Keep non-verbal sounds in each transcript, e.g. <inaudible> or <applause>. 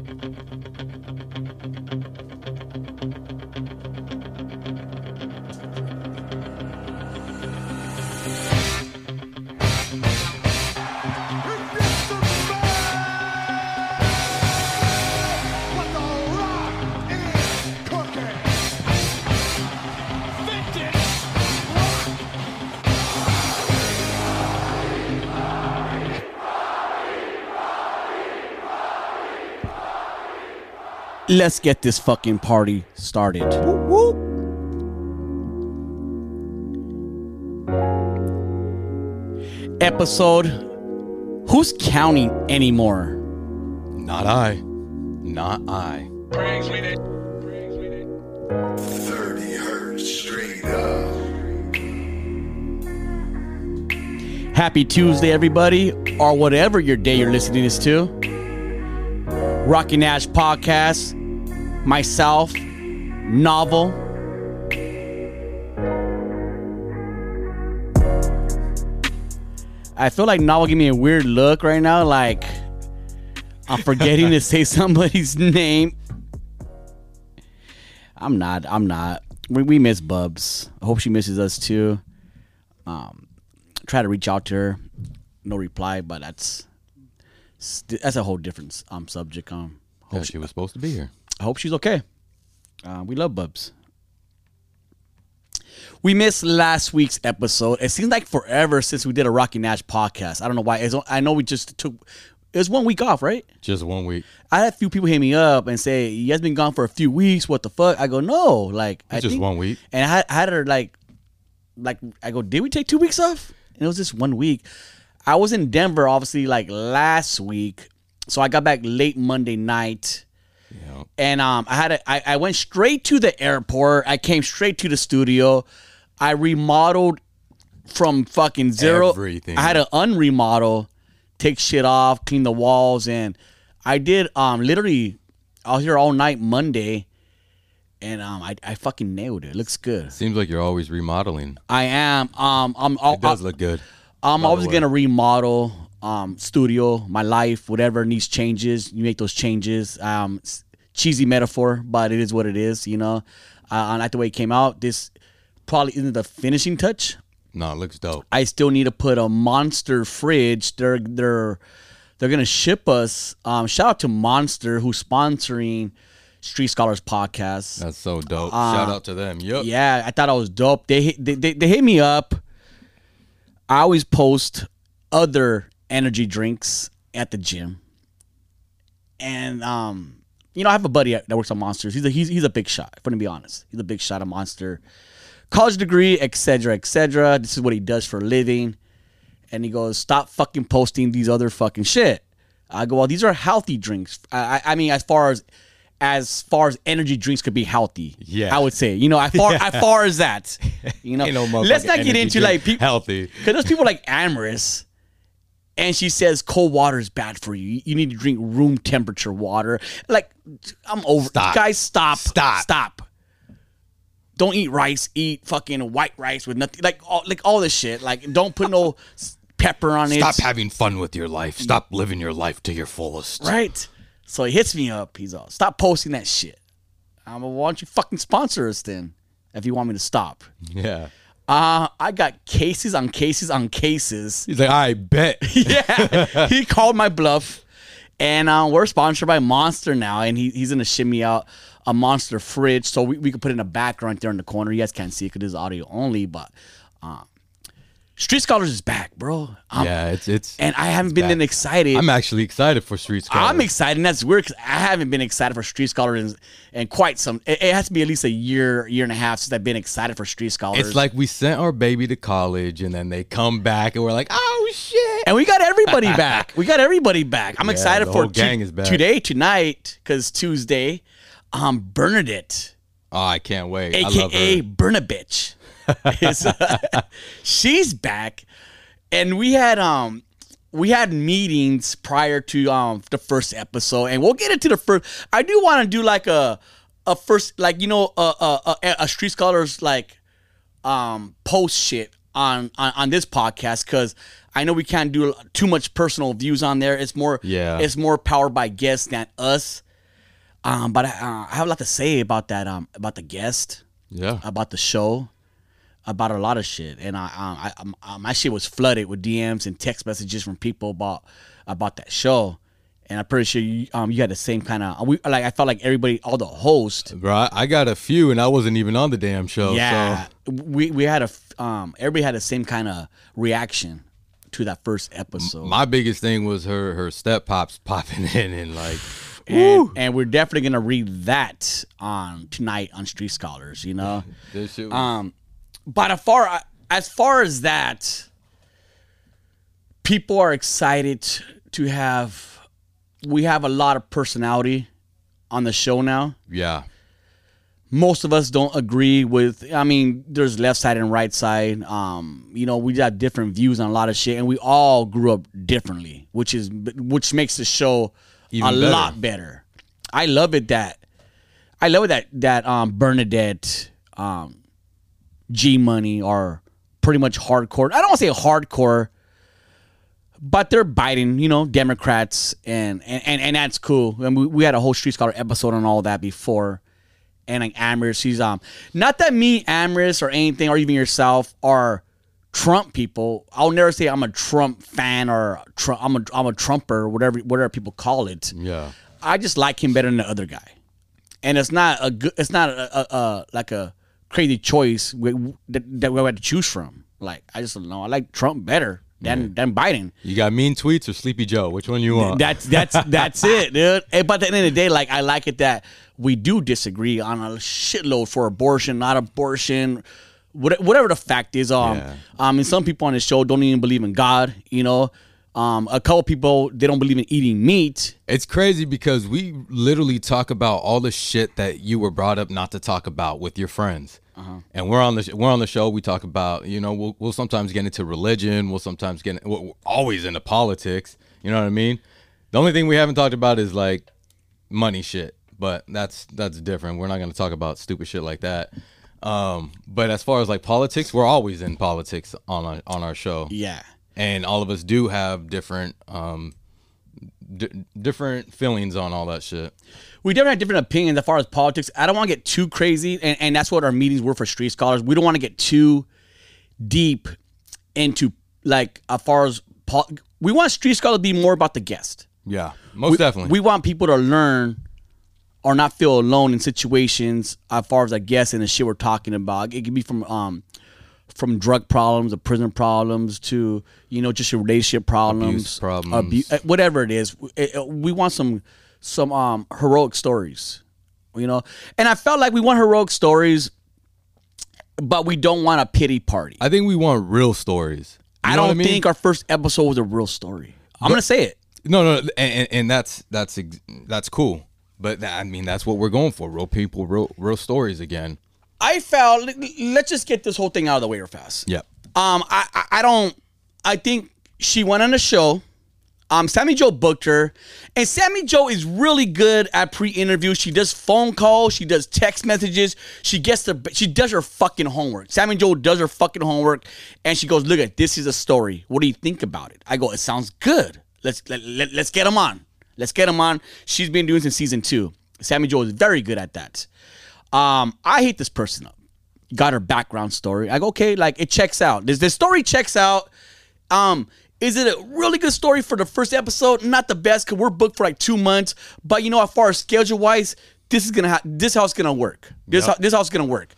What Let's get this fucking party started. Whoop, whoop. Episode. Who's counting anymore? Not I. Not I. 30 hertz straight up. Happy Tuesday, everybody, or whatever your day you're listening this to. Rocky Nash Podcast, myself, novel. I feel like novel giving me a weird look right now, like I'm forgetting to say <laughs> somebody's name. I'm not. I'm not. We, we miss Bubs. I hope she misses us too Um, try to reach out to her, no reply. But that's that's a whole different um subject. Um, Yeah, she was supposed to be here. I hope she's okay. Uh, we love Bubs. We missed last week's episode. It seems like forever since we did a Rocky Nash podcast. I don't know why. It's, I know we just took. It was one week off, right? Just one week. I had a few people hit me up and say, "You guys been gone for a few weeks. What the fuck?" I go, "No, like I It's just think- one week. And I had, I had her like, like I go, "Did we take two weeks off?" And it was just one week. I was in Denver, obviously, like last week, so I got back late Monday night, Yeah. and um, I had a, I, I went straight to the airport. I came straight to the studio. I remodeled from fucking zero. Everything. I had to unremodel, take shit off, clean the walls, and I did um literally. I was here all night Monday, and um I, I fucking nailed it. It looks good. Seems like you're always remodeling. I am um I'm It does I'll- look good. I'm always gonna remodel um studio, my life, whatever needs changes. You make those changes. Um, cheesy metaphor, but it is what it is. You know, uh, I like the way it came out. This probably isn't the finishing touch. No, it looks dope. I still need to put a monster fridge. They're they're they're gonna ship us. Um, shout out to Monster who's sponsoring Street Scholars podcast. That's so dope. Shout out to them. Uh, Yeah, I thought I was dope. They they, they they hit me up. I always post other energy drinks at the gym, and um, you know, I have a buddy that works on Monsters. He's a he's, he's a big shot. If I'm gonna be honest, he's a big shot of Monster, college degree, etc. etc. This is what he does for a living, and he goes, "Stop fucking posting these other fucking shit." I go, "Well, these are healthy drinks. I I, mean, as far as as far as energy drinks could be healthy, Yeah. I would say, you know, as far as <laughs> far as that, you know, no let's not get into drink like people healthy. because those people like Amorous, and she says cold water is bad for you. You need to drink room temperature water. Like, I'm over. Stop. Guys, stop. Stop. Stop. Don't eat rice. Eat fucking white rice with nothing. Like all, like all this shit. Like, don't put no pepper on it. Stop having fun with your life. Stop living your life to your fullest. Right. So he hits me up. He's all, stop posting that shit. I'm like, why don't you fucking sponsor us then? If you want me to stop. Yeah. Uh, I got cases on cases on cases. He's like, I bet. <laughs> yeah, he called my bluff, and uh, we're sponsored by Monster now, and he, he's gonna shimmy out a Monster fridge, so we, we could put it in the background there in the corner. You guys can't see it because it's audio only, but uh, Street Scholars is back, bro. Um, yeah, it's it's. and I haven't been back. that excited. I'm actually excited for Street Scholars. I'm excited, and that's weird because I haven't been excited for Street Scholars in, in quite some. It, it has to be at least a year, year and a half since I've been excited for Street Scholars. It's like we sent our baby to college and then they come back and we're like, oh shit. And we got everybody <laughs> back. We got everybody back. I'm Yeah, excited for gang is back. today, tonight, because Tuesday, um, Bernadette, Oh, I can't wait. I love aka. Bernabitch, <laughs> is, she's back, and we had um. We had meetings prior to um the first episode, and we'll get into the first. I do want to do like a a first, like you know, a a, a, a street scholars like um post shit on on, on this podcast because I know we can't do too much personal views on there. It's more Yeah. it's more powered by guests than us. Um, but I, uh, I have a lot to say about that. Um, about the guest, Yeah. about the show, about a lot of shit. And I, um, I, um, uh, my shit was flooded with DMs and text messages from people about about that show. And I'm pretty sure you, um, you had the same kind of. We like I felt like everybody, all the hosts, Bro, I- I got a few, and I wasn't even on the damn show. yeah, So we we had a um, everybody had the same kind of reaction to that first episode. my biggest thing was her her step pops popping <laughs> in and like, <sighs> and, and we're definitely gonna read that on tonight on Street Scholars. You know. this shit was, Um, but as far as far as that, people are excited to have. We have a lot of personality on the show now. yeah. Most of us don't agree with. I mean, there's left side and right side. Um, you know, we got different views on a lot of shit, and we all grew up differently, which is which makes the show Even a better. lot better. I love it that I love it that that um Bernadette, um, G Money are pretty much hardcore. I don't want to say hardcore, but they're biting, you know, Democrats, and and and, and that's cool. And we, we had a whole Street Scholar episode on all that before. And like Amherst, he's um not that me, Amherst, or anything, or even yourself are Trump people. I'll never say I'm a Trump fan or Trump, I'm a I'm a Trumper, whatever whatever people call it. Yeah. I just like him better than the other guy, and it's not a good. It's not a, a, a like a crazy choice we, that, that we had to choose from. Like I just don't know. I like Trump better than than Biden. You got mean tweets or Sleepy Joe? Which one you want? That's that's <laughs> that's it, dude. And, but at the end of the day, like I like it that we do disagree on a shitload for abortion, not abortion, whatever the fact is. Um, Yeah. I mean, some people on the show don't even believe in God. You know, um, a couple people they don't believe in eating meat. It's crazy because we literally talk about all the shit that you were brought up not to talk about with your friends. And we're on the sh- we're on the show. We talk about you know we'll we'll sometimes get into religion. We'll sometimes get we're we're always into politics. You know what I mean? The only thing we haven't talked about is like money shit, but that's that's different. We're not going to talk about stupid shit like that. Um, but as far as like politics, we're always in politics on our, on our show Yeah. And all of us do have different um d- different feelings on all that shit we definitely have different opinions as far as politics. I don't want to get too crazy, and, and that's what our meetings were for street scholars. We don't want to get too deep into like as far as pol- we want street scholars to be more about the guest. yeah most definitely We want people to learn or not feel alone in situations as far as I guess and the shit we're talking about. It could be from um from drug problems, to prison problems, to you know just your relationship problems, Abuse problems. abu- uh, whatever it is. It- it- we want some some um heroic stories, you know. And I felt like we want heroic stories, but we don't want a pity party. i think we want real stories You I don't mean? think our first episode was a real story. I'm gonna say it. no no and, and, and that's that's that's cool but that, i mean that's what we're going for real people real real stories again I felt. Let's just get this whole thing out of the way real fast. yep Um, I, I I don't. I think she went on a show. Um, Sammy Joe booked her, and Sammy Joe is really good at pre-interview. She does phone calls, she does text messages, she gets the, she does her fucking homework. Sammy Joe does her fucking homework, and she goes, "Look at this is a story. What do you think about it?" I go, "It sounds good. Let's let, let, let's get him on. Let's get him on." She's been doing since season two. Sammy Joe is very good at that. Um, I hate this person up got her background story. I go, okay, like it checks out. This this story checks out. Um, is it a really good story for the first episode? Not the best because we're booked for like two months. But you know, as far as schedule wise, this is gonna ha- this how it's gonna work. This how, this how it's gonna work.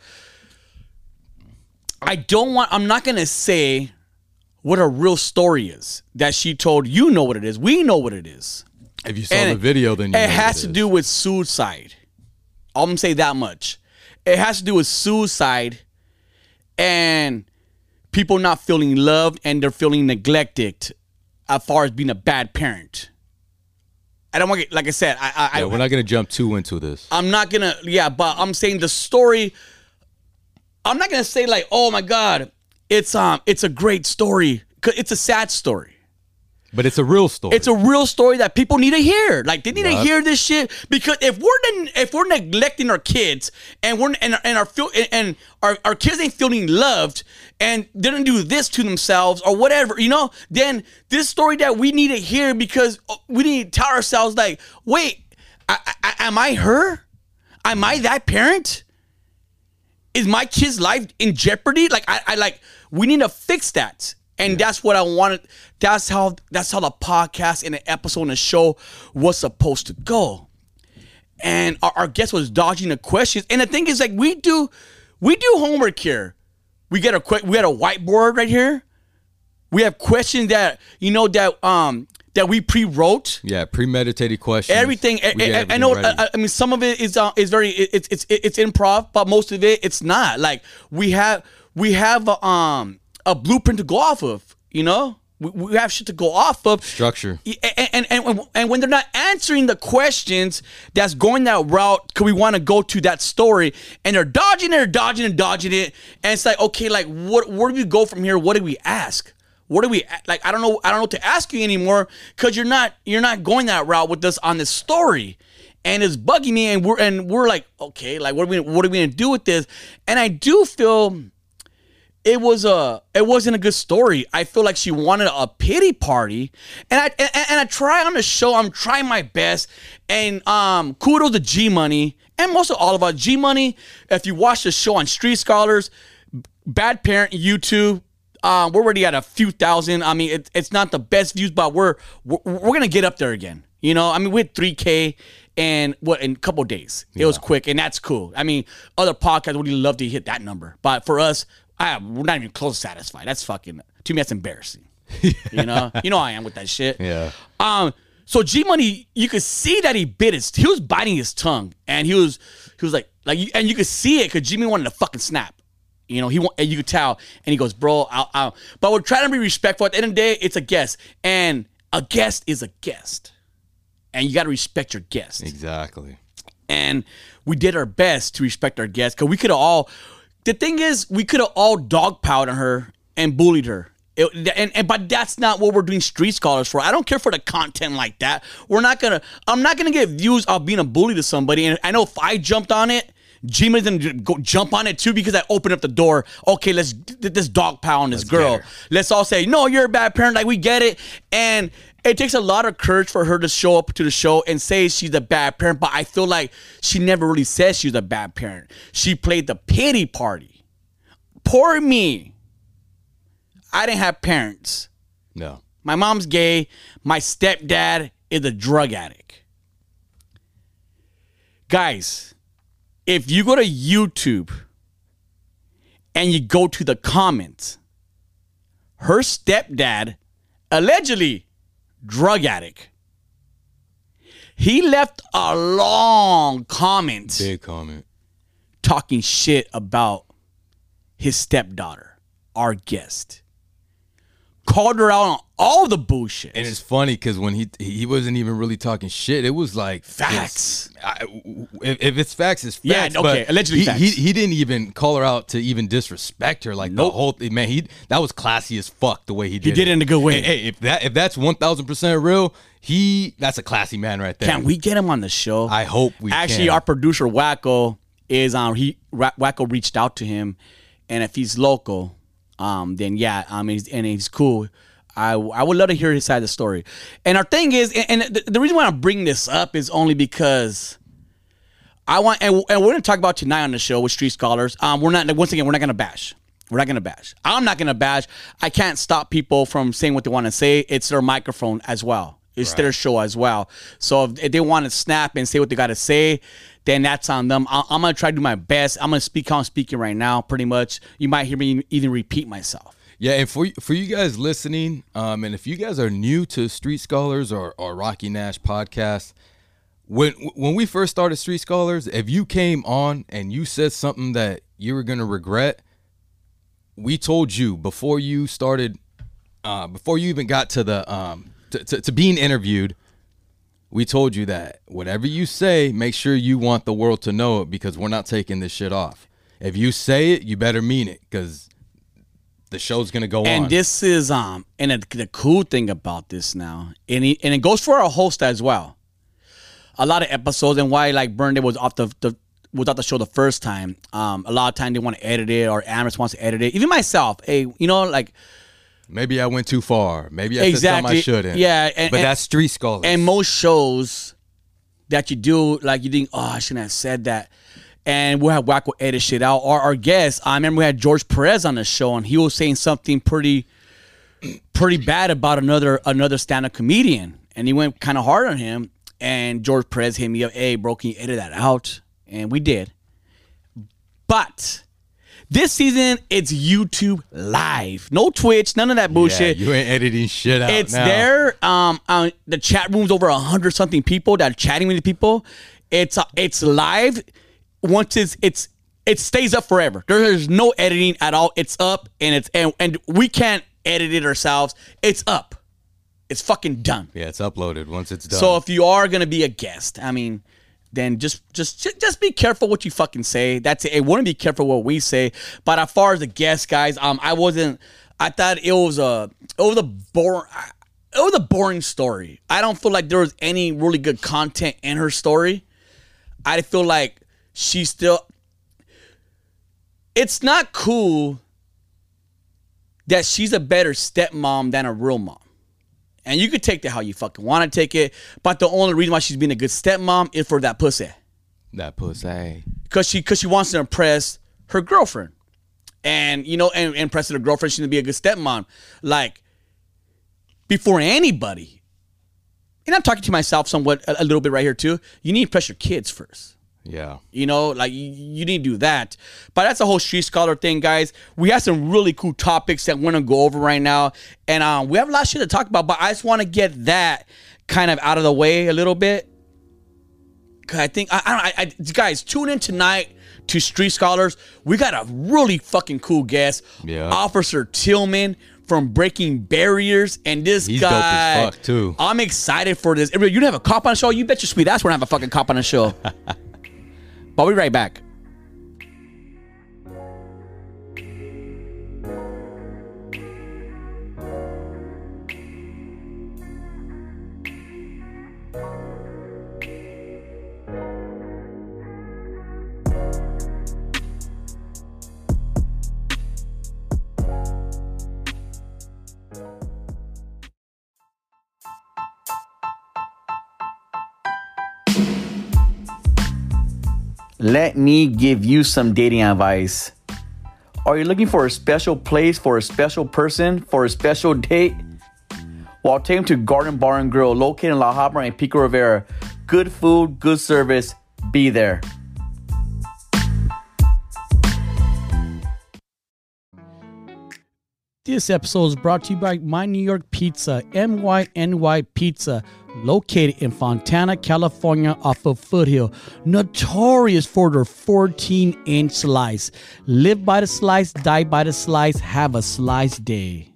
I don't want. I'm not gonna say what a real story is that she told. You know what it is. We know what it is. if you saw And the video then you it has to do with suicide. I'm gonna say that much. It has to do with suicide and people not feeling loved and they're feeling neglected as far as being a bad parent. I don't want to get like I said. I, I, yeah, I we're not gonna jump too into this I'm not gonna. Yeah, but I'm saying the story. I'm not gonna say like, oh my god, it's um, it's a great story. 'Cause It's a sad story. But it's a real story It's a real story that people need to hear. Like they need to hear this shit because if we're if we're neglecting our kids and we're and, and our feel and, and our, our kids ain't feeling loved and they don't do this to themselves or whatever, you know, then this story that we need to hear because uh, we need to tell ourselves like, wait, I, I, am I her? Am I that parent? Is my kid's life in jeopardy? Like I, I like we need to fix that. And that's what I wanted. That's how that's how the podcast and the episode and the show was supposed to go. And our, our guest was dodging the questions. And the thing is, like we do, we do homework here. We get a que- we got a whiteboard right here. We have questions that you know that um that we pre-wrote. Yeah, premeditated questions. Everything. I, I- I know. I, I mean, some of it is uh, is very it's it's it's improv, but most of it it's not. Like we have we have a, um a blueprint to go off of. You know, we, we have shit to go off of. Structure. And, and, and, and when they're not answering the questions that's going that route, could we want to go to that story, and they're dodging it, they're dodging and dodging it, and it's like, okay, like what? Where do we go from here? What do we ask? What do we like? I don't know. I don't know what to ask you anymore because you're not you're not going that route with us on this story, and it's bugging me. And we're and we're like, okay, like what are we what are we gonna do with this? And I do feel it was a it wasn't a good story. I feel like she wanted a pity party, and I and, and I try on the show. I'm trying my best, and um, kudos to G Money and most of all of us. G Money, if you watch the show on Street Scholars, Bad Parent YouTube. Uh, we're already at a few thousand. I mean, it, it's not the best views, but we're, we're we're gonna get up there again. You know, I mean, we had three K and what in a couple days. It was quick, and that's cool. I mean, other podcasts would love to hit that number, but for us, I, we're not even close to satisfied. That's fucking to me. That's embarrassing. <laughs> you know, you know I am with that shit. Yeah. Um. So G Money, you could see that he bit his. He was biting his tongue, and he was he was like like, you- and you could see it because G Money wanted to fucking snap. You know, he and you could tell, and he goes, "Bro, I'll, I'll." But we're trying to be respectful. At the end of the day, it's a guest, and a guest is a guest, and you got to respect your guest Exactly. and we did our best to respect our guests because we could have all. The thing is, we could have all dogpiled on her and bullied her. It- and, and but that's not what we're doing street scholars for. I don't care for the content like that. We're not gonna. I'm not gonna get views of being a bully to somebody. And I know if I jumped on it, Jima's gonna go jump on it too because I opened up the door. Okay, let's this dog pile on this girl. her. Let's all say, no, you're a bad parent. Like we get it, and it takes a lot of courage for her to show up to the show and say she's a bad parent. But I feel like she never really said she was a bad parent. She played the pity party. Poor me. I didn't have parents. No. My mom's gay. My stepdad is a drug addict. Guys, if you go to YouTube and you go to the comments, her stepdad, allegedly drug addict, he left a long comment Big comment. talking shit about his stepdaughter, our guest. Called her out on all the bullshit. And it's funny because when he he wasn't even really talking shit, it was like Facts. I, if, if it's facts, it's Yeah, okay, allegedly he, facts. He, he didn't even call her out to even disrespect her. Like the whole thing, man. He that was classy as fuck the way he did. He did it in a good way. Hey, hey, if that if that's one thousand percent real, he that's a classy man right there. Can we get him on the show? I hope we Actually, can. our producer Wacko is on. he Wacko reached out to him, and if he's local, um then yeah, I mean, and he's cool. I, I would love to hear his side of the story. And our thing is, and, and the, the reason why I'm bringing this up is only because I want, and, and we're going to talk about tonight on the show with Street Scholars. Um, we're not once again, we're not going to bash. We're not going to bash. I'm not going to bash. I can't stop people from saying what they want to say. It's their microphone as well. It's their show as well. So if, if they want to snap and say what they got to say, then that's on them. I, I'm going to try to do my best. I'm going to speak how I'm speaking right now, pretty much. You might hear me even repeat myself. Yeah, and for for you guys listening, um, and if you guys are new to Street Scholars or, or Rocky Nash podcast, when when we first started Street Scholars, if you came on and you said something that you were gonna regret, we told you before you started, uh, before you even got to the um, to, to, to being interviewed, we told you that whatever you say, make sure you want the world to know it because we're not taking this shit off. If you say it, you better mean it because the show's gonna go And on. And this is um, and the, the cool thing about this now, and he, and it goes for our host as well. A lot of episodes, and why like Burnday was off the, the was off the show the first time. Um, a lot of time they want to edit it, or Amherst wants to edit it. Even myself, hey, you know, like Maybe I went too far. Maybe I said Exactly. something I shouldn't. Yeah, and- but and- that's street scholars. and most shows that you do, like you think, oh, I shouldn't have said that. And we'll have Wacko edit shit out. Our, our guest, I remember we had George Perez on the show, and he was saying something pretty, pretty bad about another another stand-up comedian, and he went kind of hard on him. And George Perez hit me up, "Hey, bro, can you edit that out?" And we did. But this season, it's YouTube Live, no Twitch, none of that bullshit. Yeah, you ain't editing shit out. It's now. there. Um, uh, the chat room's over a hundred something people that are chatting with the people. It's uh, it's live. Once it's it's it stays up forever. There's no editing at all. It's up and it's and, and we can't edit it ourselves. It's up. It's fucking done. Yeah, it's uploaded once it's done. So if you are gonna be a guest, I mean, then just just just be careful what you fucking say. That's it. Want to be careful what we say. But as far as the guest, guys, um, I wasn't. I thought it was a it was a boring. It was a boring story. I don't feel like there was any really good content in her story. I feel like she still. It's not cool that she's a better stepmom than a real mom. And you could take that how you fucking want to take it. But the only reason why she's being a good stepmom is for that pussy. that pussy. Cause she cause she wants to impress her girlfriend. And you know, and, and impressing her girlfriend, she's gonna be a good stepmom. Like before anybody. And I'm talking to myself somewhat a, a little bit right here too. You need to impress your kids first. Yeah. You know, like you, you need to do that. But that's a whole street scholar thing, guys. We have some really cool topics that we're gonna go over right now, and um, we have a lot of shit to talk about. But I just want to get that kind of out of the way a little bit. Cause I think I, I don't. I, I, guys, tune in tonight to Street Scholars. We got a really fucking cool guest, Yeah. Officer Tillman from Breaking Barriers, and this He's dope guy. as fuck, too. I'm excited for this. You have a cop on the show? You bet your sweet ass we're gonna have a fucking cop on the show. <laughs> but we'll be right back. Let me give you some dating advice. Are you looking for a special place for a special person for a special date? Well, take them to Garden Bar and Grill, located in La Habra and Pico Rivera. Good food, good service. Be there. This episode is brought to you by My New York Pizza, MYNY Pizza, located in Fontana, California, off of Foothill. Notorious for their 14 inch slice. Live by the slice, die by the slice, have a slice day.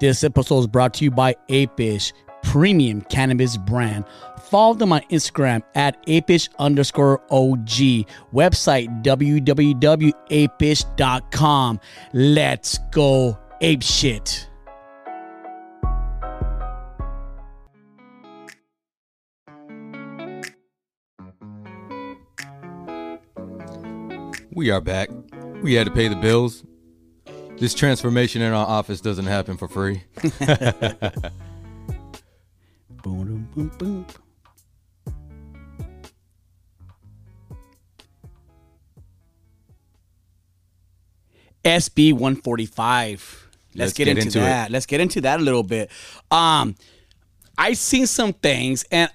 This episode is brought to you by Apish, premium cannabis brand. Follow them on Instagram at apish underscore OG. Website www.apish.com. Let's go ape shit. We are back. We had to pay the bills. This transformation in our office doesn't happen for free. <laughs> Boom, boom, boom, boom. SB 145. Let's, Let's get, get into, into it. that. Let's get into that a little bit. Um, I seen some things, and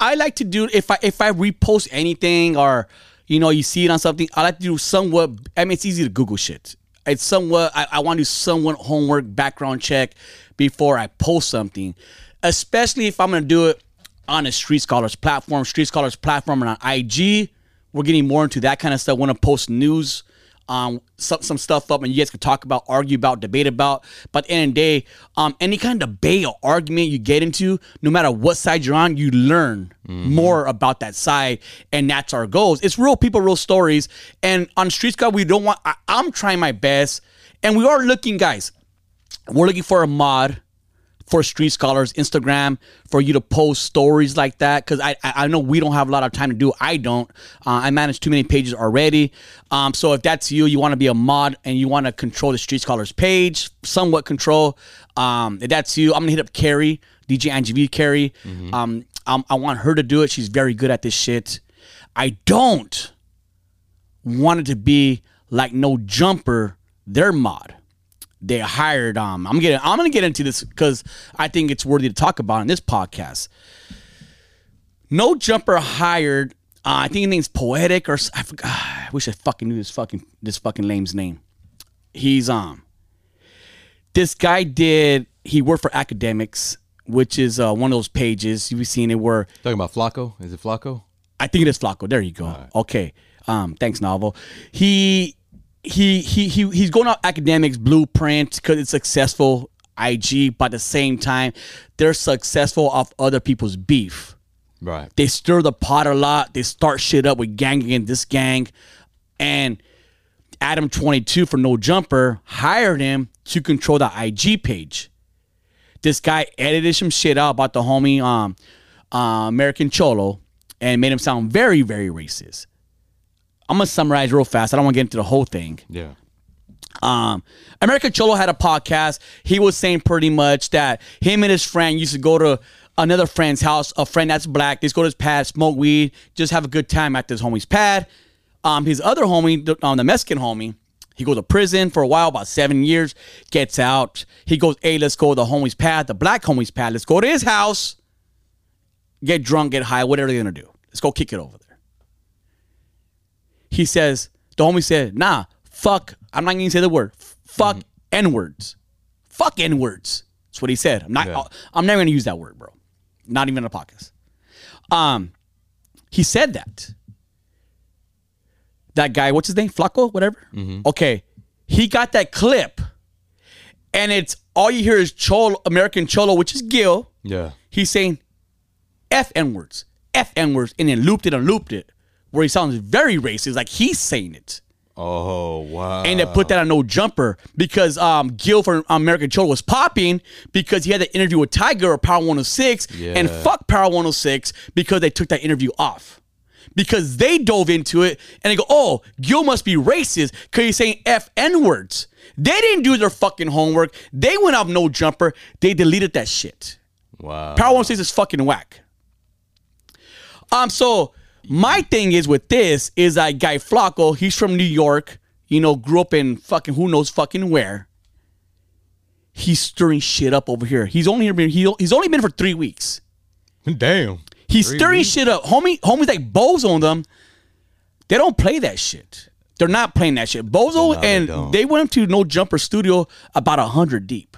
I like to do if I if I repost anything or you know you see it on something, I like to do somewhat. I mean, it's easy to Google shit. It's somewhat. I, I want to do somewhat homework, background check before I post something, especially if I'm gonna do it on a Street Scholars platform. Street Scholars platform and on IG. We're getting more into that kind of stuff. Want to post news, um, some some stuff up, and you guys can talk about, argue about, debate about. But at the end of the day, um, any kind of debate or argument you get into, no matter what side you're on, you learn more about that side, and that's our goals. It's real people, real stories. And on Street Scout, we don't want. I, I'm trying my best, and we are looking, guys. We're looking for a mod for Street Scholars Instagram for you to post stories like that because I, I know we don't have a lot of time to do. it. I don't. Uh, I manage too many pages already. Um, so if that's you, you want to be a mod and you want to control the Street Scholars page, somewhat control. Um, if that's you, I'm gonna hit up Carrie, DJ Angie V Carrie. Um, um, I want her to do it. She's very good at this shit. I don't want it to be like no jumper their mod they hired um i'm getting i'm gonna get into this because i think it's worthy to talk about in this podcast no jumper hired uh, i think his name's poetic or i forgot i wish i fucking knew this fucking this fucking lame's name he's um this guy did he worked for academics which is uh, one of those pages you've seen it where Talking about Flacco? Is it Flacco? I think it is Flacco. There you go. Okay. Um, thanks, Novel. He he he he he's going out academics blueprint because it's successful IG, but at the same time, they're successful off other people's beef. Right. They stir the pot a lot. They start shit up with gang against this gang, and Adam twenty two for no jumper hired him to control the IG page. This guy edited some shit out about the homie um uh, American Cholo and made him sound very very racist. I'm gonna summarize real fast. I don't want to get into the whole thing. Yeah. Um, American Cholo had a podcast. He was saying pretty much that him and his friend used to go to another friend's house, a friend that's black. They just go to his pad, smoke weed, just have a good time at this homie's pad. Um, his other homie, the, um, the Mexican homie, he goes to prison for a while, about seven years, gets out. He goes, hey, let's go to the homie's pad, the black homie's pad. Let's go to his house, get drunk, get high, whatever they're gonna do. Let's go kick it over there he says, the homie said, nah, fuck, I'm not gonna say the word. Fuck N words. Fuck N words. That's what he said. I'm not Yeah. I'm never gonna use that word, bro. Not even in a podcast. Um he said that. That guy, what's his name? Flacco, whatever. Okay. He got that clip, and it's all you hear is Cholo, American Cholo, which is Gil. Yeah. He's saying F N words, F N words, and then looped it and looped it, where he sounds very racist, like he's saying it. Oh wow. And they put that on no jumper because um, Gil from American Cholo was popping because he had that interview with Tiger or Power 106 and fuck Power 106 because they took that interview off. Because they dove into it and they go, oh, Gil must be racist because he's saying F N words. They didn't do their fucking homework. They went off no jumper. They deleted that shit. wow. Power 106 is fucking whack. Um, so my thing is with this is that guy Flacco, he's from New York, you know, grew up in fucking who knows fucking where. He's stirring shit up over here. He's only here been he, he's only been for three weeks. Damn. He's Three stirring weeks? shit up. Homie, homies like Bozo on them, they don't play that shit. They're not playing that shit. Bozo No, and don't. they went to No Jumper Studio about a hundred deep.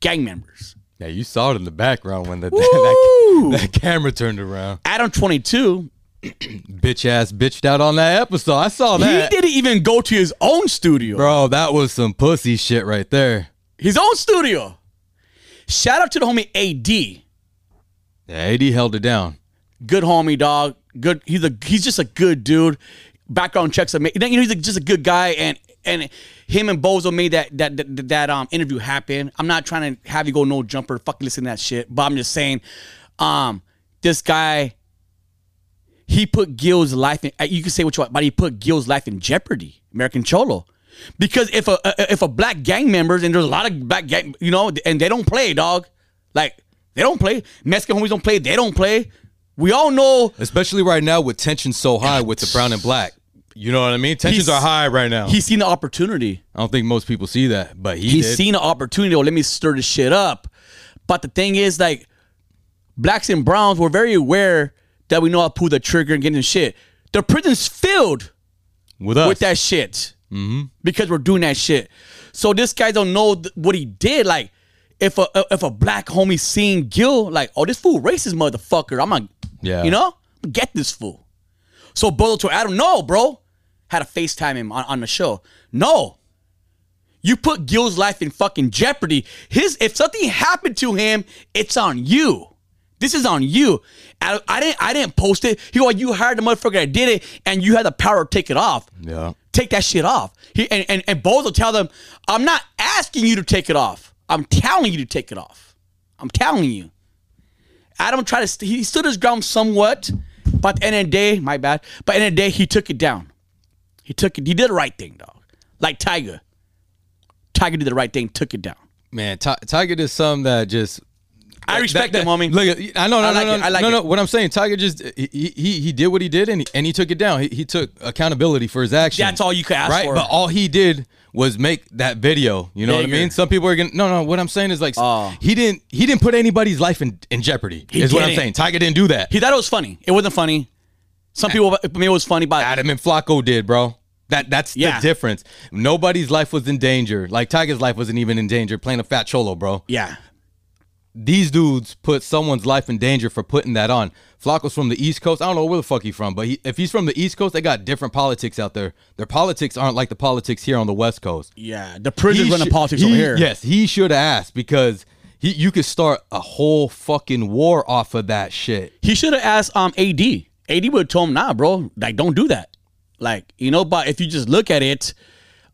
Gang members. Yeah, you saw it in the background when the <laughs> that, that camera turned around. Adam 22, <clears throat> Bitch ass bitched out on that episode. I saw that. He didn't even go to his own studio. Bro, that was some pussy shit right there. His own studio. Shout out to the homie AD. Yeah, AD held it down. Good homie, dog. Good. He's a he's just a good dude. Background checks made. You know, he's a, just a good guy, and and him and Bozo made that that that, that um interview happen. I'm not trying to have you go no jumper, fucking listen to that shit. But I'm just saying, um, this guy, he put Gil's life in. You can say what you want, but he put Gil's life in jeopardy. American Cholo. Because if a if a black gang members and there's a lot of black gang, you know, and they don't play, dog, like they don't play. Mexican homies don't play. They don't play. We all know Especially right now with tension so high with the brown and black. You know what I mean? Tensions He's- are high right now. he's seen the opportunity. I don't think most people see that, but he He's did. seen the opportunity. Oh, let me stir this shit up. But the thing is, like, blacks and browns were very aware that we know how to pull the trigger and get in shit. The prison's filled with us. with that shit mm-hmm. because we're doing that shit. So this guy don't know th- what he did. Like, if a if a black homie seen Gil, like, oh, this fool racist motherfucker. I'm gonna, Yeah. you know, get this fool. So Bolo to Adam, no, bro, had to FaceTime him on, on the show. No, you put Gil's life in fucking jeopardy. His if something happened to him, it's on you. This is on you. I, I didn't I didn't post it. He go, you hired the motherfucker that did it, and you had the power to take it off. Yeah. Take that shit off. He, and, and, and Bozo tell them, I'm not asking you to take it off. I'm telling you to take it off. I'm telling you. Adam tried to, st- he stood his ground somewhat, but at the end of the day, my bad. But at the end of the day, he took it down. He took it, he did the right thing, dog. Like Tiger. Tiger did the right thing, took it down. Man, Ti- Tiger did something that just. I respect that, him, homie. Look, I know, no, I like no, it. no, like no, it. no. What I'm saying, Tiger just he he, he did what he did and he, and he took it down. He, he took accountability for his actions. That's all you could ask right? for. But all he did was make that video. You know what I mean? Some people are gonna no, no. What I'm saying is like Oh. he didn't he didn't put anybody's life in, in jeopardy. Is what I'm saying. Tiger didn't do that. He thought it was funny. It wasn't funny. Some people I mean, it was funny, but Adam and Flacco did, bro. That that's Yeah. the difference. Nobody's life was in danger. Like Tiger's life wasn't even in danger playing a fat cholo, bro. yeah. These dudes put someone's life in danger for putting that on. Flacco's from the East Coast. I don't know where the fuck he's from, but he, if he's from the East Coast, they got different politics out there. Their politics aren't like the politics here on the West Coast. Yeah. The prisoners run the politics he- over here. Yes, he should have asked because he you could start a whole fucking war off of that shit. He should have asked um AD. AD would told him, nah, bro, like don't do that. Like, you know, but if you just look at it,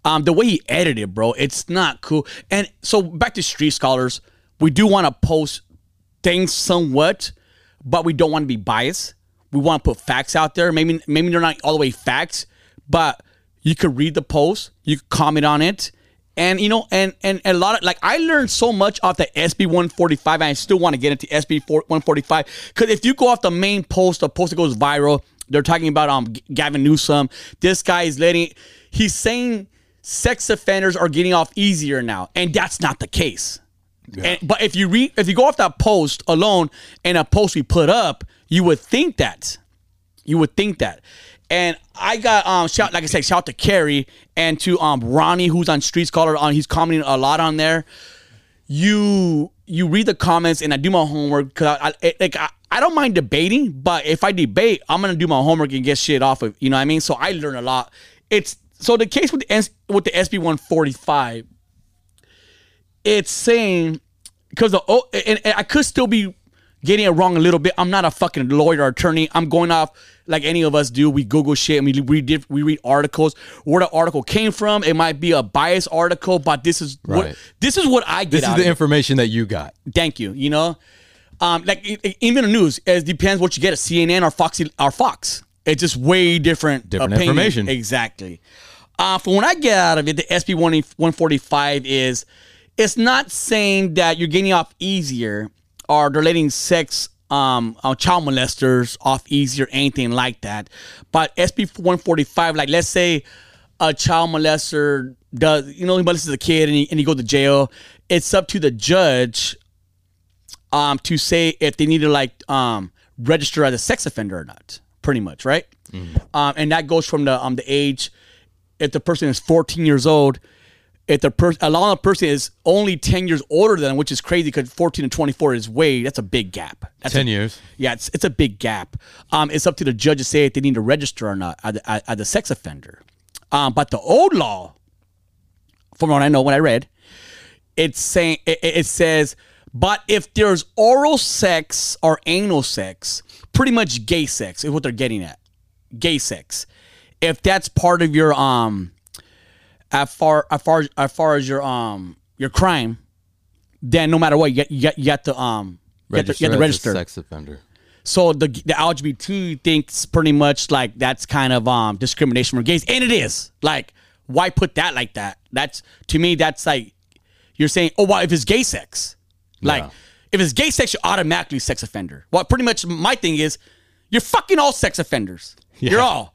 um, the way he edited it, bro, it's not cool. And so back to street scholars, we do want to post things somewhat, but we don't want to be biased. We want to put facts out there. Maybe maybe they're not all the way facts, but you could read the post, you could comment on it. And you know, and and a lot of like I learned so much off the SB 145, and I still want to get into SB 145 because if you go off the main post, the post that goes viral, they're talking about um Gavin Newsom. This guy is letting, he's saying sex offenders are getting off easier now, and that's not the case. And, but if you read, if you go off that post alone and a post we put up, you would think that. You would think that. And I got um shout like I said, shout out to Carrie and to um Ronnie who's on Streets Scholar on he's commenting a lot on there. You you read the comments and I do my homework because I, I like I, I don't mind debating, but if I debate, I'm gonna do my homework and get shit off of you know what I mean. So I learn a lot. It's so the case with the with the SB 145 it's saying because the oh, and, and I could still be getting it wrong a little bit. I'm not a fucking lawyer or attorney. I'm going off like any of us do. We Google shit and we read we read articles. Where the article came from, it might be a biased article, but this is what this is what I get This is the of it. information that you got. Thank you. You know, um, like e- e- even the news, it depends what you get at CNN or Fox or Fox. It's just way different. Different opinion. information. Exactly. Uh, from what I get out of it, the SB 145 is it's not saying that you're getting off easier or they're letting sex um uh, child molesters off easier, anything like that. But SB 145, like let's say a child molester does, you know, he molested a kid and he, and he goes to jail. It's up to the judge um, to say if they need to like um, register as a sex offender or not. Pretty much, right? Um, and that goes from the um the age. If the person is 14 years old, if the person a lot of person is only 10 years older than, them, which is crazy because 14 to 24 is way that's a big gap. That's Ten a- years. yeah, it's, it's a big gap. Um, it's up to the judge to say if they need to register or not as, as, a sex offender. Um, but the old law, from what I know, when I read, it's saying it, it it says, but if there's oral sex or anal sex, pretty much gay sex is what they're getting at. Gay sex. If that's part of your um, as far as far as far as your um your crime, then no matter what, you get you get, you get to um to, you get to register. sex offender. So the the LGBT thinks pretty much like that's kind of um discrimination for gays, and it is. Like, why put that like that? That's to me, that's like you're saying, oh, well, if it's gay sex, like Yeah. if it's gay sex, you're automatically sex offender. Well, pretty much my thing is, you're fucking all sex offenders. You're all.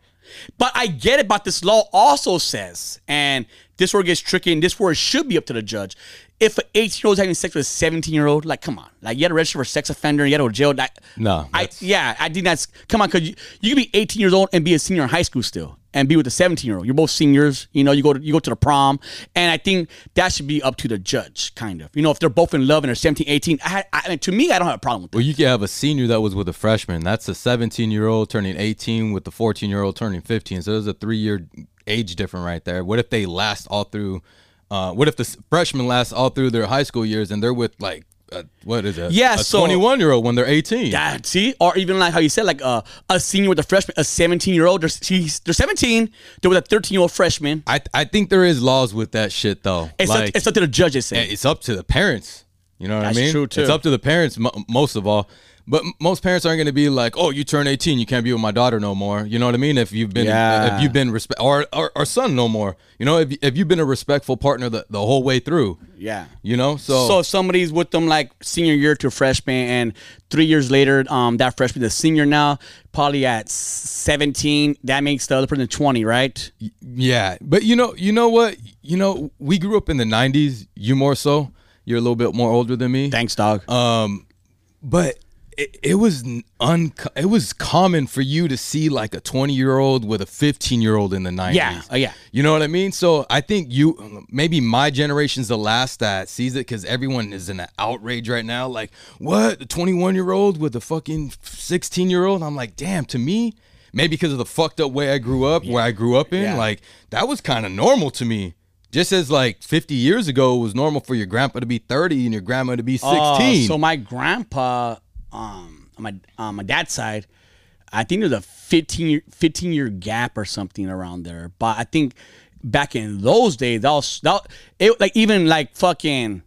But I get it, but this law also says, and this it gets tricky, and this it should be up to the judge. If an 18 year old is having sex with a 17 year old, like, come on, like you had to register for a sex offender, and you had to go to jail. Like, No, I yeah, I did not. come on, cause you, you can be 18 years old and be a senior in high school still, and be with a 17 year old. You're both seniors, you know. You go to you go to the prom, and I think that should be up to the judge, kind of. You know, if they're both in love and they're 17, 18, I, I mean, to me, I don't have a problem with that. Well, you could have a senior that was with a freshman. That's a 17 year old turning 18 with the 14 year old turning 15. So there's a three year age difference right there. What if they last all through? Uh, what if the freshman lasts all through their high school years and they're with like uh, what is it? Yeah, a so- 21 year old when they're 18. Yeah, see, or even like how you said, like uh, a senior with a freshman, a seventeen-year-old. They're, she's- they're seventeen. They're with a thirteen-year-old freshman. I I think there is laws with that shit though. It's, like, up, it's up to the judges. Say. it's up to the parents. You know what That's I mean? true, too. It's up to the parents mo- most of all. But most parents aren't going to be like, "Oh, you turn 18, you can't be with my daughter no more." You know what I mean? If you've been, Yeah. if you've been respect, or, or or son no more. You know, if if you've been a respectful partner the, the whole way through. yeah. You know, so, So if somebody's with them like senior year to freshman, and three years later, um, that freshman is senior now, probably at seventeen. That makes the other person twenty, right? yeah. But you know, you know what? You know, we grew up in the 90s. You more so. You're a little bit more older than me. Thanks, dog. Um, but it, it was un it was common for you to see like a 20 year old with a 15 year old in the 90s. Yeah, uh, yeah. You know what I mean? So I think you maybe my generation's the last that sees it because everyone is in an outrage right now. Like, what? The 21 year old with a fucking 16 year old? I'm like, damn. To me, maybe because of the fucked up way I grew up, where I grew up in, Yeah. like that was kind of normal to me. Just as like 50 years ago, it was normal for your grandpa to be 30 and your grandma to be 16. Oh, so my grandpa, um, on my on my dad's side, I think there's a 15 year, 15 year gap or something around there. But I think back in those days, that was that it like even like fucking,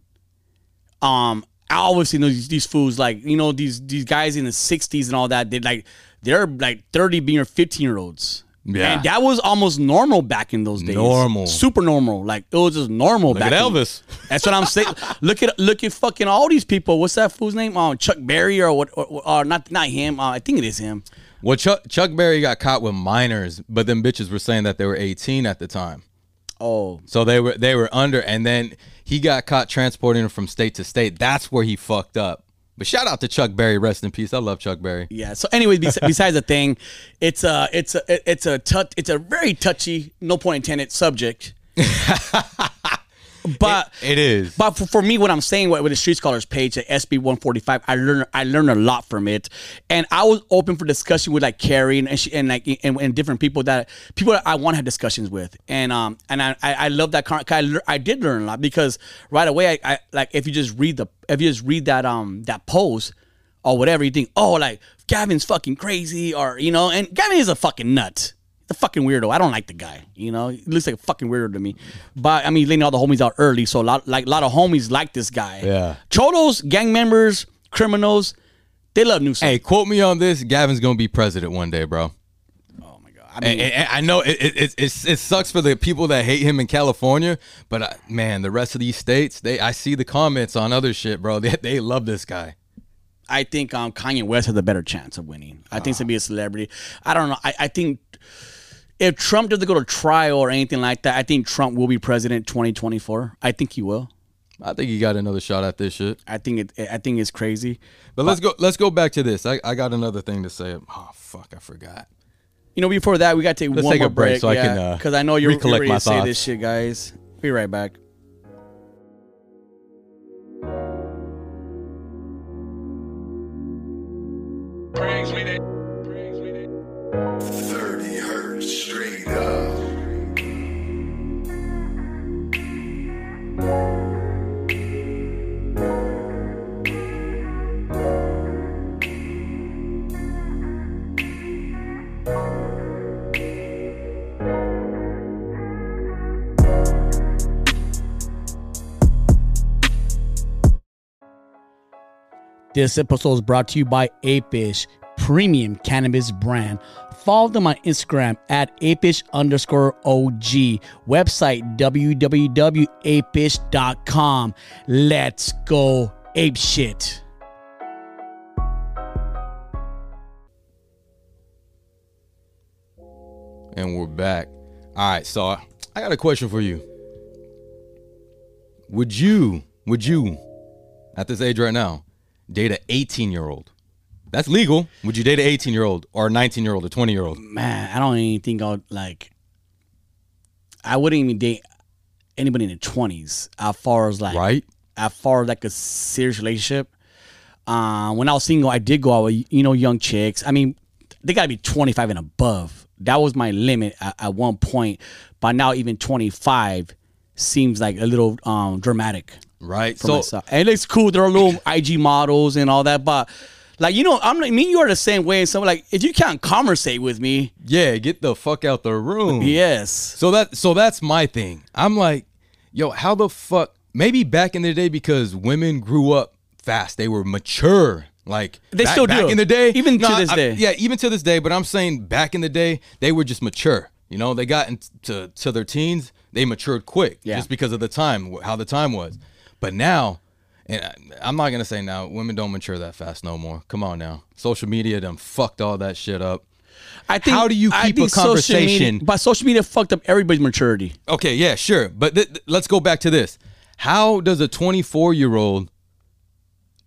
um, I always see these these fools like you know these these guys in the 60s and all that. They like they're like 30 being or 15 year olds. Yeah. and that was almost normal back in those days. Normal. super normal. Like it was just normal. Look back at in- Elvis. that's what I'm saying. <laughs> look at look at fucking all these people. What's that fool's name? Um, Chuck Berry or what? Or, or not not him. Uh, I think it is him. Well, Chuck, Chuck Berry got caught with minors, but then bitches were saying that they were 18 at the time. Oh, So they were they were under, and then he got caught transporting from state to state. That's where he fucked up. But shout out to Chuck Berry, rest in peace. I love Chuck Berry. yeah. So, anyways, <laughs> besides the thing, it's a it's a it's a it's a very touchy, no point intended subject. <laughs> but It is. But for, for me, what I'm saying with, with the Street Scholars page at SB 145, I learned I learned a lot from it, and I was open for discussion with like Carrie and she, and like and, and different people that people that I want to have discussions with, and um and I I, I love that. Con- I, lear- I did learn a lot because right away I, I like if you just read the if you just read that um that post or whatever you think oh like Gavin's fucking crazy or you know and Gavin is a fucking nut. A fucking weirdo. I don't like the guy. You know, he looks like a fucking weirdo to me. But I mean, letting all the homies out early, so a lot like a lot of homies like this guy. Yeah. Cholos, gang members, criminals, they love Newsom. Hey, quote me on this. Gavin's gonna be president one day, bro. oh my god. I mean, And, and I know it, it, it, it sucks for the people that hate him in California, but uh, man, the rest of these states, they I see the comments on other shit, bro. <laughs> They, they love this guy. I think um, Kanye West has a better chance of winning. I think he's gonna be a celebrity. I don't know. I, I think if Trump doesn't go to trial or anything like that, I think Trump will be president 2024. I think he will. I think he got another shot at this shit. I think it. I think it's crazy. But let's go. Let's go back to this. I, I got another thing to say. Oh fuck, I forgot. You know, before that, we got to take Let's one take more a break so I can, uh, because I know you're, you're ready my to say this shit, guys. Be right back. Brings me that. Brings me that. This episode is brought to you by Apish, premium cannabis brand. Follow them on Instagram at apish underscore OG. Website www.apish.com. Let's go ape shit. And we're back. All right, so I got a question for you. Would you, would you, at this age right now, date an 18 year old? That's legal. Would you date an 18 year old or a 19 year old or 20 year old? Man, I don't even think I'd like. I wouldn't even date anybody in the 20s as far as like. Right? as far as like a serious relationship. Uh, when I was single, I did go out with you know young chicks. I mean, they gotta be 25 and above. That was my limit at, at one point. By now even 25 seems like a little um, dramatic. right? So myself. And it's cool. There are little <coughs> IG models and all that, but like you know, I'm like me. You are the same way. And so like, if you can't conversate with me, yeah, get the fuck out the room. yes, So that so that's my thing. I'm like, yo, how the fuck? Maybe back in the day because women grew up fast. They were mature. Like They back, still back do. in the day, Even to this day. yeah, even to this day. But I'm saying back in the day, they were just mature. You know, they got into to their teens, they matured quick, Yeah. just because of the time, how the time was. But now, and I- I'm not gonna say now, women don't mature that fast no more. Come on now, social media done fucked all that shit up. I think. How do you keep a think social media- conversation- but social media fucked up everybody's maturity. Okay, yeah, sure. But th- th- let's go back to this. How does a 24 year old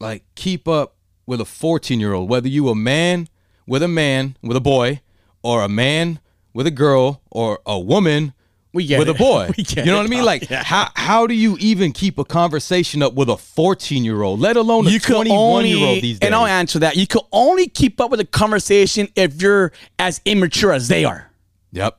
like keep up with a 14 year old? Whether you a man with a man with a boy, or a man with a girl, or a woman We get with it. a boy. <laughs> You know what I mean? Like Yeah. how how do you even keep a conversation up with a 14 year old, let alone a You 21 only, year old these days? and I'll answer that. You can only keep up with a conversation if you're as immature as they are. yep.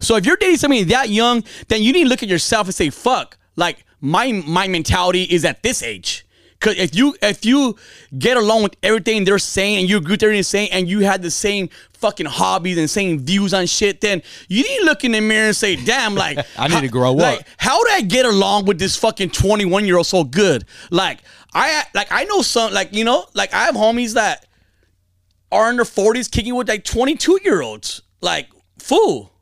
So if you're dating somebody that young, then you need to look at yourself and say, "Fuck!" Like my my mentality is at this age. Cause if you if you get along with everything they're saying and you agree with everything they're saying and you had the same fucking hobbies and same views on shit, then you need to look in the mirror and say, "Damn!" <laughs> Like I need how- to grow up. Like how did I get along with this fucking 21 year old so good? Like I like I know some like you know like I have homies that are in their 40s kicking with like 22 year olds. Like fool.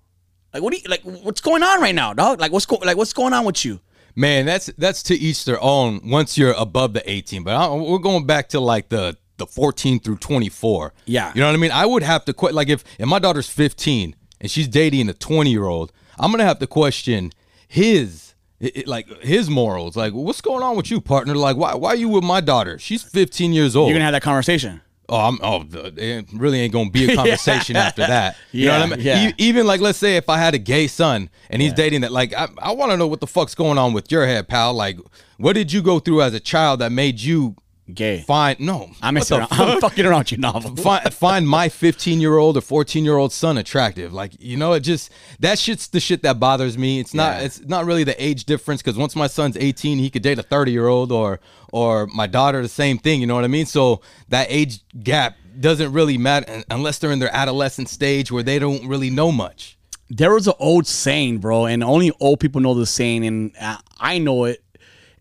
Like what do you like? What's going on right now, dog? Like what's going like what's going on with you? Man, that's that's to each their own. Once you're above the 18, but I, we're going back to like the the 14 through 24. Yeah. you know what I mean. I would have to quit. Like if if my daughter's 15 and she's dating a 20 year old, I'm gonna have to question his it- it- like his morals. Like what's going on with you, partner? Like why why are you with my daughter? She's 15 years old. You're gonna have that conversation. Oh, I'm. Oh, it really ain't gonna be a <laughs> conversation after that. You know what I mean? yeah. E- even like, let's say if I had a gay son and he's dating that, like, I, I want to know what the fuck's going on with your head, pal. Like, what did you go through as a child that made you Gay. find? No, I'm what the around. fuck? I'm fucking around you, novel. <laughs> find find my 15 year old or 14 year old son attractive like you know it just that shit's the shit that bothers me it's not Yeah. it's not really the age difference because once my son's 18 he could date a 30 year old or or my daughter the same thing you know what i mean so that age gap doesn't really matter unless they're in their adolescent stage where they don't really know much There was an old saying, bro, and only old people know the saying, and I know it.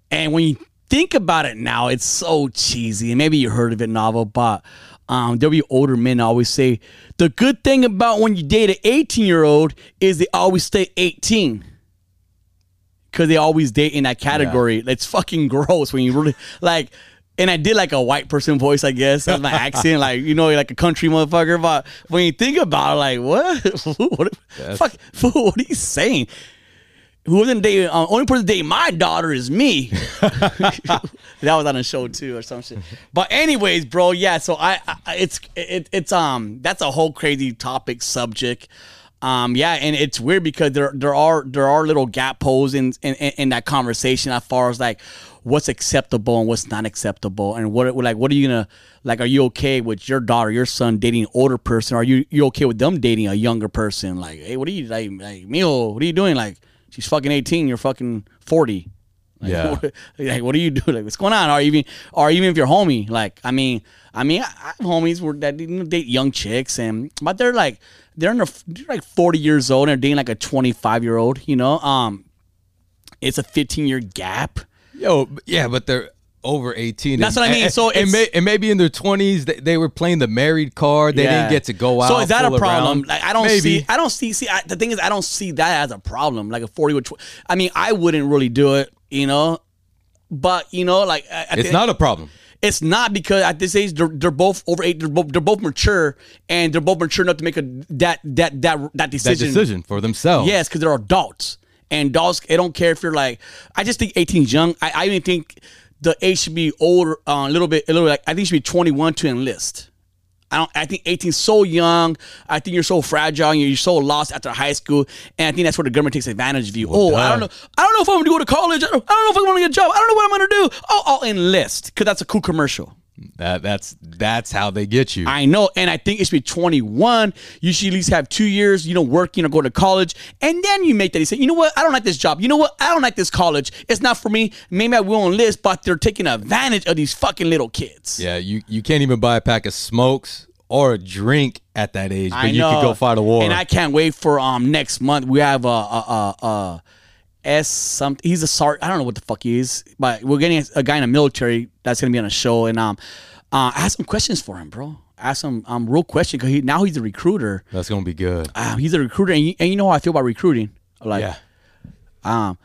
And when you think about it now, it's so cheesy. And maybe you heard of it, novel, but um, there'll be older men always say the good thing about when you date an 18 year old is they always stay 18. Cause they always date in that category. It's fucking gross when you really like. And I did like a white person voice, I guess, that's my accent, <laughs> like you know, like a country motherfucker. But when you think about it, like what, <laughs> what, fuck, fool, <laughs> what are you saying? Who wasn't dating? Um, only person dating my daughter is me. that was on a show too, or some shit. But anyways, bro, yeah. So I, I it's it, it's um that's a whole crazy topic subject. Um, yeah, and it's weird because there there are there are little gap holes in in, in that conversation as far as like what's acceptable and what's not acceptable, and what like what are you gonna like? Are you okay with your daughter, your son dating an older person? Are you you okay with them dating a younger person? Like, hey, what are you like? Like, Mio, what are you doing? Like, she's fucking eighteen, you're fucking forty. Like, Yeah. what, <laughs> like what do you do? Like what's going on? Or even or even if you're homie, like I mean, I mean, I, I have homies where that you know, date young chicks, and but they're like they're in their, they're like 40 years old and they're dating like a 25 year old. You know, um, it's a 15 year gap. yo yeah but they're over 18 That's and- what I mean. and- So it's- may, and maybe in their 20s they, they were playing the married card they Yeah. didn't get to go out So is that a problem? around. Like I don't Maybe. see, I don't see. See, I, the thing is, I don't see that as a problem. Like a 40 with, tw- I mean, I wouldn't really do it. You know, but you know, like it's the- not a problem It's not because at this age they're, they're both over eight. They're both, they're both mature and they're both mature enough to make a that that that that decision. that decision. for themselves Yes, because they're adults and adults. They don't care if you're like. I just think 18 is young. I, I even think the age should be older, uh, a little bit, a little like I think it should be 21 to enlist. I don't. I think 18 is so young. I think you're so fragile. and You're so lost after high school, and I think that's where the government takes advantage of you. oh, I don't know. I don't know if I'm going to go to college. I don't, I don't know if I'm going to get a job. I don't know what I'm going to do. Oh, I'll enlist because that's a cool commercial. That that's that's how they get you. I know, and I think it should be 21. You should at least have two years, you know, working or go to college, and then you make that. You say, you know what, I don't like this job. You know what, I don't like this college. It's not for me. Maybe I will enlist, but they're taking advantage of these fucking little kids. yeah, you you can't even buy a pack of smokes or a drink at that age, but you could go fight a war. and I can't wait for um next month. We have a a a, a S something. He's a sergeant. I don't know what the fuck he is, but we're getting a, guy in the military that's gonna be on a show, and um, uh, I have some questions for him, bro. Ask him um real question because he now he's a recruiter. that's gonna be good. Um, he's a recruiter, and you, and you know how I feel about recruiting. Like, yeah, um,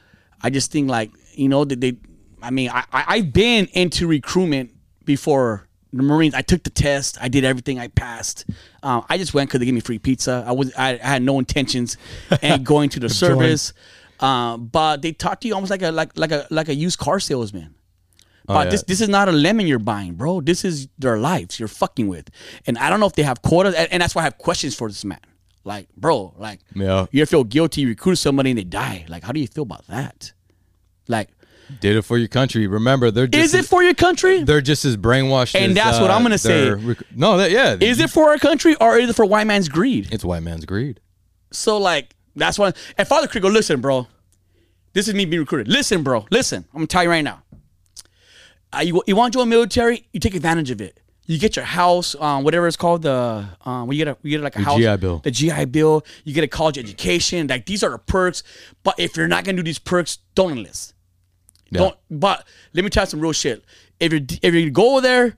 I just think like you know that they. I mean, I, I I've been into recruitment before the Marines. I took the test. I did everything. I passed. Um, I just went because they gave me free pizza. I was I, I had no intentions <laughs> and going to the service. Um, but they talk to you almost like a like like a like a used car salesman. But yeah. this this is not a lemon you're buying, bro. This is their lives you're fucking with, and I don't know if they have quotas, and, and that's why I have questions for this man. Like, bro, like, Yeah. you feel guilty? You recruit somebody and they die. Like, how do you feel about that? Like, did it for your country. Remember, they're just is it for your country? they're just as brainwashed. And as, that's what uh, I'm gonna say. rec- no, that yeah, Is it for our country or is it for white man's greed? It's white man's greed. So like, that's why. And Father Creek go, listen, bro. This is me being recruited. Listen, bro. Listen, I'm gonna tell you right now. Uh, you, you want to join the military? You take advantage of it. You get your house, um, whatever it's called, the um, we get a we get like a The house, GI Bill. the GI Bill. You get a college education. Like these are the perks. But if you're not gonna do these perks, don't enlist. Yeah. Don't. But let me tell you some real shit. If you if you go there,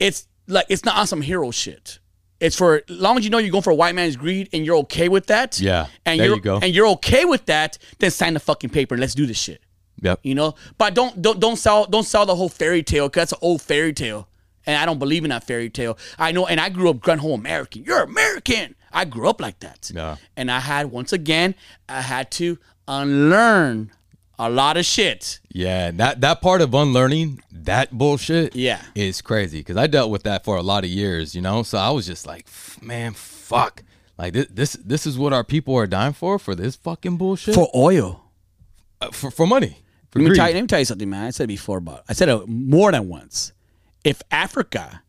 it's like it's not on some hero shit. It's for as long as you know you're going for a white man's greed and you're okay with that. Yeah, and there you're you go. and you're okay with that, then sign the fucking paper and let's do this shit. Yep. You know, but don't don't don't sell don't sell the whole fairy tale because that's an old fairy tale, and I don't believe in that fairy tale. I know, and I grew up gun hole American. You're American. I grew up like that. Yeah. And I had once again, I had to unlearn a lot of shit. Yeah, that that part of unlearning that bullshit, Yeah. is crazy because I dealt with that for a lot of years, you know. So I was just like, man, fuck, like this this this is what our people are dying for for this fucking bullshit For oil. Uh, for, for money. For Let me, tell you, let me tell you something, man. I said it before, but I said it more than once. If Africa,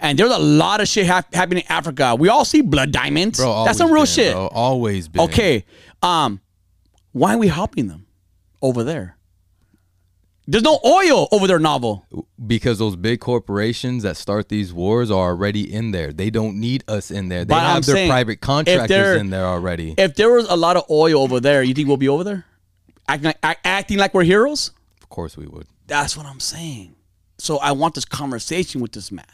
and there's a lot of shit hap- happening in Africa. We all see blood diamonds. Bro, That's some real been, shit. Bro, always been. Okay. Um, why are we helping them over there? There's no oil over there, novel. because those big corporations that start these wars are already in there. They don't need us in there. They But I'm have their saying, private contractors in there already. If there was a lot of oil over there, you think we'll be over there, acting like, acting like we're heroes? of course we would. That's what I'm saying. So I want this conversation with this man,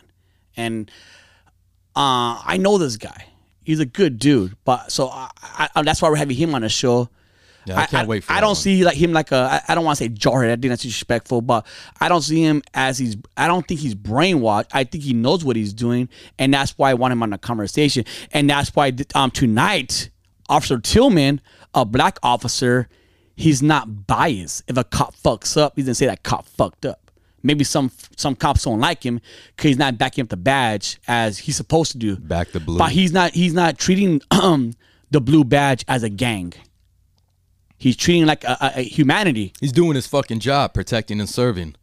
and uh, I know this guy. He's a good dude, but so I, I, that's why we're having him on the show. Yeah, I can't wait for I don't one. see like him like a. I, I don't want to say jarhead. I think that's disrespectful, but I don't see him as he's. I don't think he's brainwashed. I think he knows what he's doing, and that's why I want him on the conversation. And that's why um tonight, Officer Tillman, a black officer, he's not biased. If a cop fucks up, he's gonna say that cop fucked up. Maybe some some cops don't like him because he's not backing up the badge as he's supposed to do. Back the blue. But he's not he's not treating um, <clears throat> the blue badge as a gang. He's treating like a, a, a humanity. He's doing his fucking job, protecting and serving,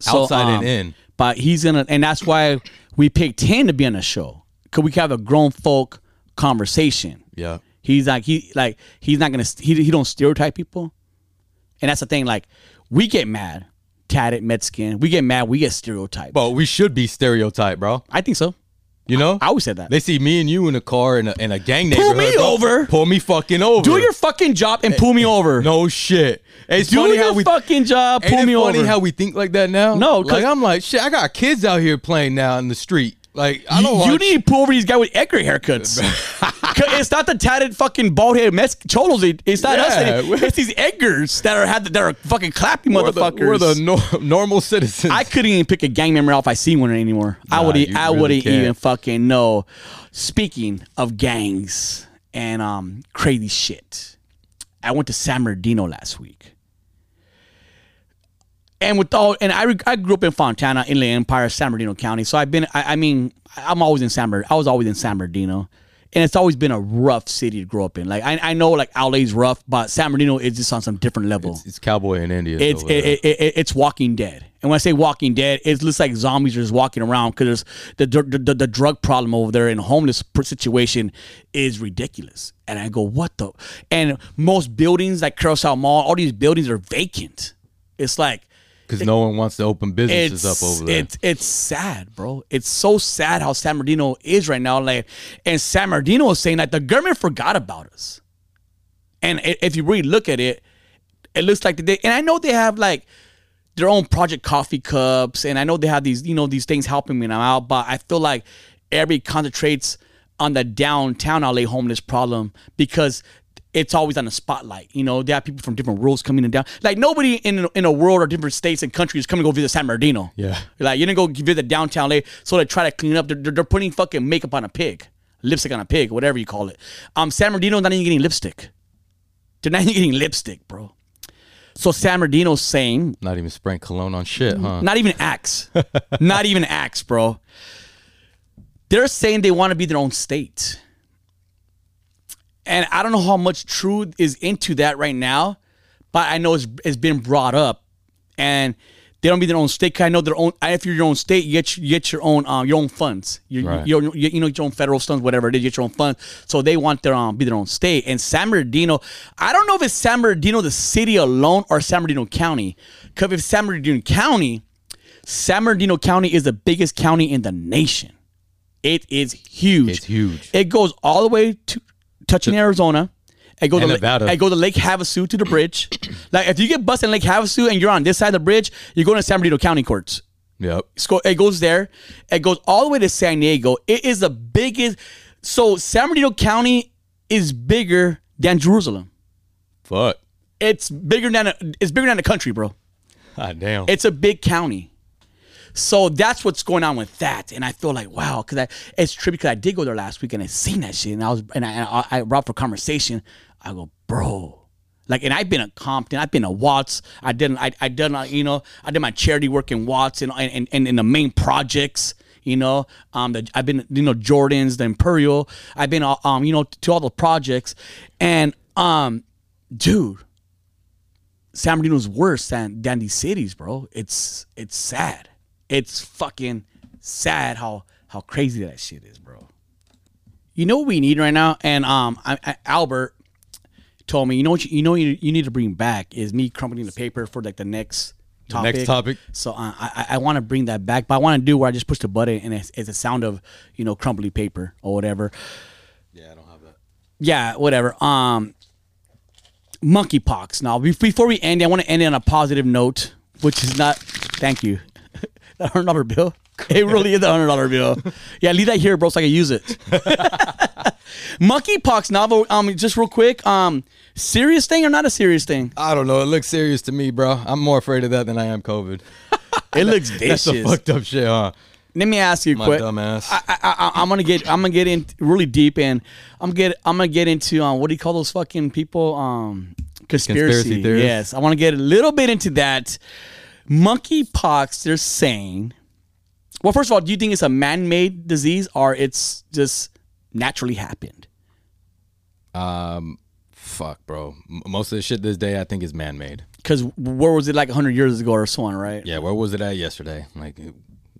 So, outside um, and in. But he's gonna, and that's why we picked him to be on the show because we can have a grown folk conversation. Yeah. He's like he like he's not gonna he he don't stereotype people, and that's the thing. Like we get mad, tatted, Mexican. We get mad. We get stereotyped. But we should be stereotyped, bro. I think so. You know? I always said that. They see me and you in a car in a, in a gang Pull neighborhood. me bro. over. Pull me fucking over. Do your fucking job and eh, pull me over. no shit. It's Do funny your how we fucking job. Pull me funny over. how we think like that now? No, like I'm like shit. I got kids out here playing now in the street. Like I don't you, you need to pull over these guys with Edgar haircuts. <laughs> it's not the tatted fucking bald headed Mex- cholos. It's not us. Yeah. It- It's these Edgars that are had that are fucking clapping we're the, motherfuckers. we're the nor- normal citizens. I couldn't even pick a gang member out if I see one anymore. I would I really wouldn't can't. even fucking know. Speaking of gangs and um crazy shit, I went to San Bernardino last week. And with all, and I, I grew up in Fontana, Inland Empire, San Bernardino County. So I've been, I, I mean, I'm always in San Bernardino. I was always in San Bernardino. and it's always been a rough city to grow up in. Like I, I know like LA's rough, but San Bernardino is just on some different level. It's cowboy in India. It's it, it, it, it's Walking Dead, and when I say Walking Dead, it looks like zombies are just walking around because the, the the the drug problem over there and homeless situation is ridiculous. And I go, what the? And most buildings like Carousel Mall, all these buildings are vacant. It's like because no one wants to open businesses up over there. it's it's sad, bro. It's so sad how San Bernardino is right now. Like, and San Bernardino is saying that the government forgot about us. And if you really look at it, it looks like they. And I know they have like their own Project Coffee cups, and I know they have these, you know, these things helping me out. But I feel like every concentrates on the downtown LA homeless problem because it's always on the spotlight. You know, they have people from different worlds coming in down. Like nobody in in a world or different states and countries is coming to go visit San Bernardino. Yeah. like you didn't go visit downtown LA, so they try to clean up. They're, they're, they're putting fucking makeup on a pig, lipstick on a pig, whatever you call it. Um, San Bernardino's not even getting lipstick. They're not <laughs> even getting lipstick, bro. So San Bernardino's saying Not even spraying cologne on shit, huh? not even Axe. <laughs> Not even Axe, bro. They're saying they want to be their own state. And I don't know how much truth is into that right now, but I know it's, it's been brought up. And they don't be their own state. I know their own. If you're your own state, you get you get your own um your own funds. You Right. you you, you know your own federal funds, whatever it is. You get your own funds. So they want their um be their own state. And San Bernardino, I don't know if it's San Bernardino the city alone or San Bernardino County. Because if San Bernardino County, San Bernardino County is the biggest county in the nation. It is huge. It's huge. It goes all the way to touching Arizona. It go And to Nevada. It go to Lake Havasu to the bridge. <clears throat> like if you get busted in Lake Havasu and you're on this side of the bridge, you're going to San Bernardino County courts. Yep. It goes there. It goes all the way to San Diego. It is the biggest. So San Bernardino County is bigger than Jerusalem. Fuck. It's bigger than a, it's bigger than the country, bro. God damn. It's a big county. So that's what's going on with that, and I feel like wow, because I it's true because I did go there last week and I seen that shit, and I was and I and I, I brought for conversation. I go, bro, like, and I've been a Compton, I've been a Watts, I didn't, I I done uh, you know I did my charity work in Watts and and and in the main projects. You know, um, the, I've been, you know, Jordan's, the Imperial. I've been, uh, um, you know, to all the projects, and um, dude, San Bernardino's worse than than these cities, bro. It's it's sad. It's fucking sad how how crazy that shit is, bro. You know what we need right now, and um, I, I, Albert told me, you know what, you, you know, you, you need to bring back is me crumpling the paper for like the next topic. next topic? So uh, I I, I want to bring that back, but I want to do where I just push the button and it's, it's a sound of you know crumbly paper or whatever. yeah, I don't have that. Yeah, whatever. Um, monkeypox. Now, before we end, I want to end it on a positive note, which is not. Thank you. The hundred dollar bill. It really is the hundred dollar bill. Yeah, leave that here, bro, so I can use it. <laughs> monkeypox. Now, um, just real quick. Um, serious thing or not a serious thing? I don't know. It looks serious to me, bro. I'm more afraid of that than I am COVID. <laughs> It looks vicious. <laughs> That's some fucked up shit, huh? Let me ask you My quick. dumb ass. I, I, I, I'm gonna get. I'm gonna get in really deep, and I'm get. I'm gonna get into um, what do you call those fucking people? Um, conspiracy. Conspiracy theorists? Yes, I want to get a little bit into that. Monkeypox. They're saying. Well, first of all, do you think it's a man-made disease or it's just naturally happened? Um, fuck, bro. M- Most of the shit this day, I think, is man made. Because where was it like 100 years ago or so on, right? Yeah, where was it at yesterday? Like,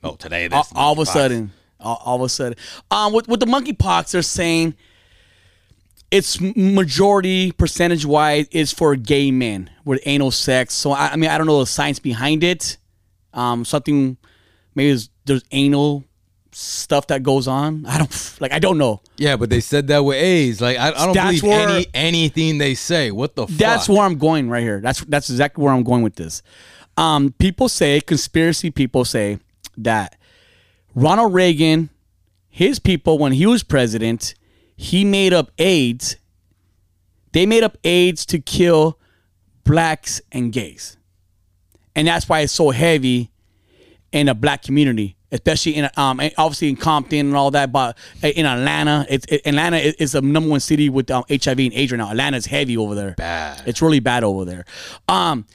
oh, today. all, all of a sudden, all, all of a sudden, um, with with the monkeypox, they're saying it's majority percentage wise is for gay men with anal sex. So I, I mean, I don't know the science behind it. Um, something maybe there's, there's anal stuff that goes on. I don't <laughs> like. I don't know. Yeah, but they said that with AIDS. Like, I, I don't That's believe where- any anything they say. What the That's fuck? where I'm going right here. That's that's exactly where I'm going with this. Um, people say conspiracy people say that Ronald Reagan, his people, when he was president, he made up AIDS. They made up AIDS to kill blacks and gays, and that's why it's so heavy in the black community, especially in um obviously in Compton and all that. But in Atlanta, it's it, Atlanta is the number one city with um, HIV and AIDS right now. Atlanta's heavy over there. Bad. It's really bad over there. Um,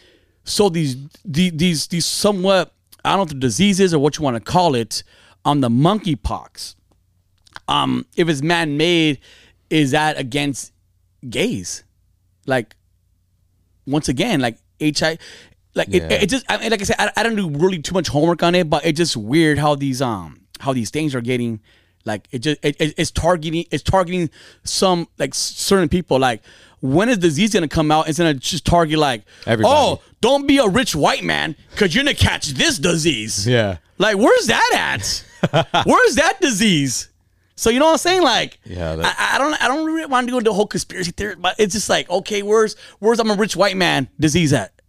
so these the- these these somewhat I don't know if the diseases or what you want to call it on the monkeypox. Um, if it's man made, is that against gays? Like, once again, like HI, like Yeah. it, it just I mean, like I said, I, I don't do really too much homework on it, but it's just weird how these um how these things are getting like it just it, it- it's targeting it's targeting some like certain people like when is disease gonna come out instead of just target like Everybody. oh don't be a rich white man because you're gonna catch this disease Yeah. like where's that at <laughs> where's that disease so you know what I'm saying like Yeah, I, I don't I don't really want to go into the whole conspiracy theory but it's just like okay where's where's I'm a rich white man disease at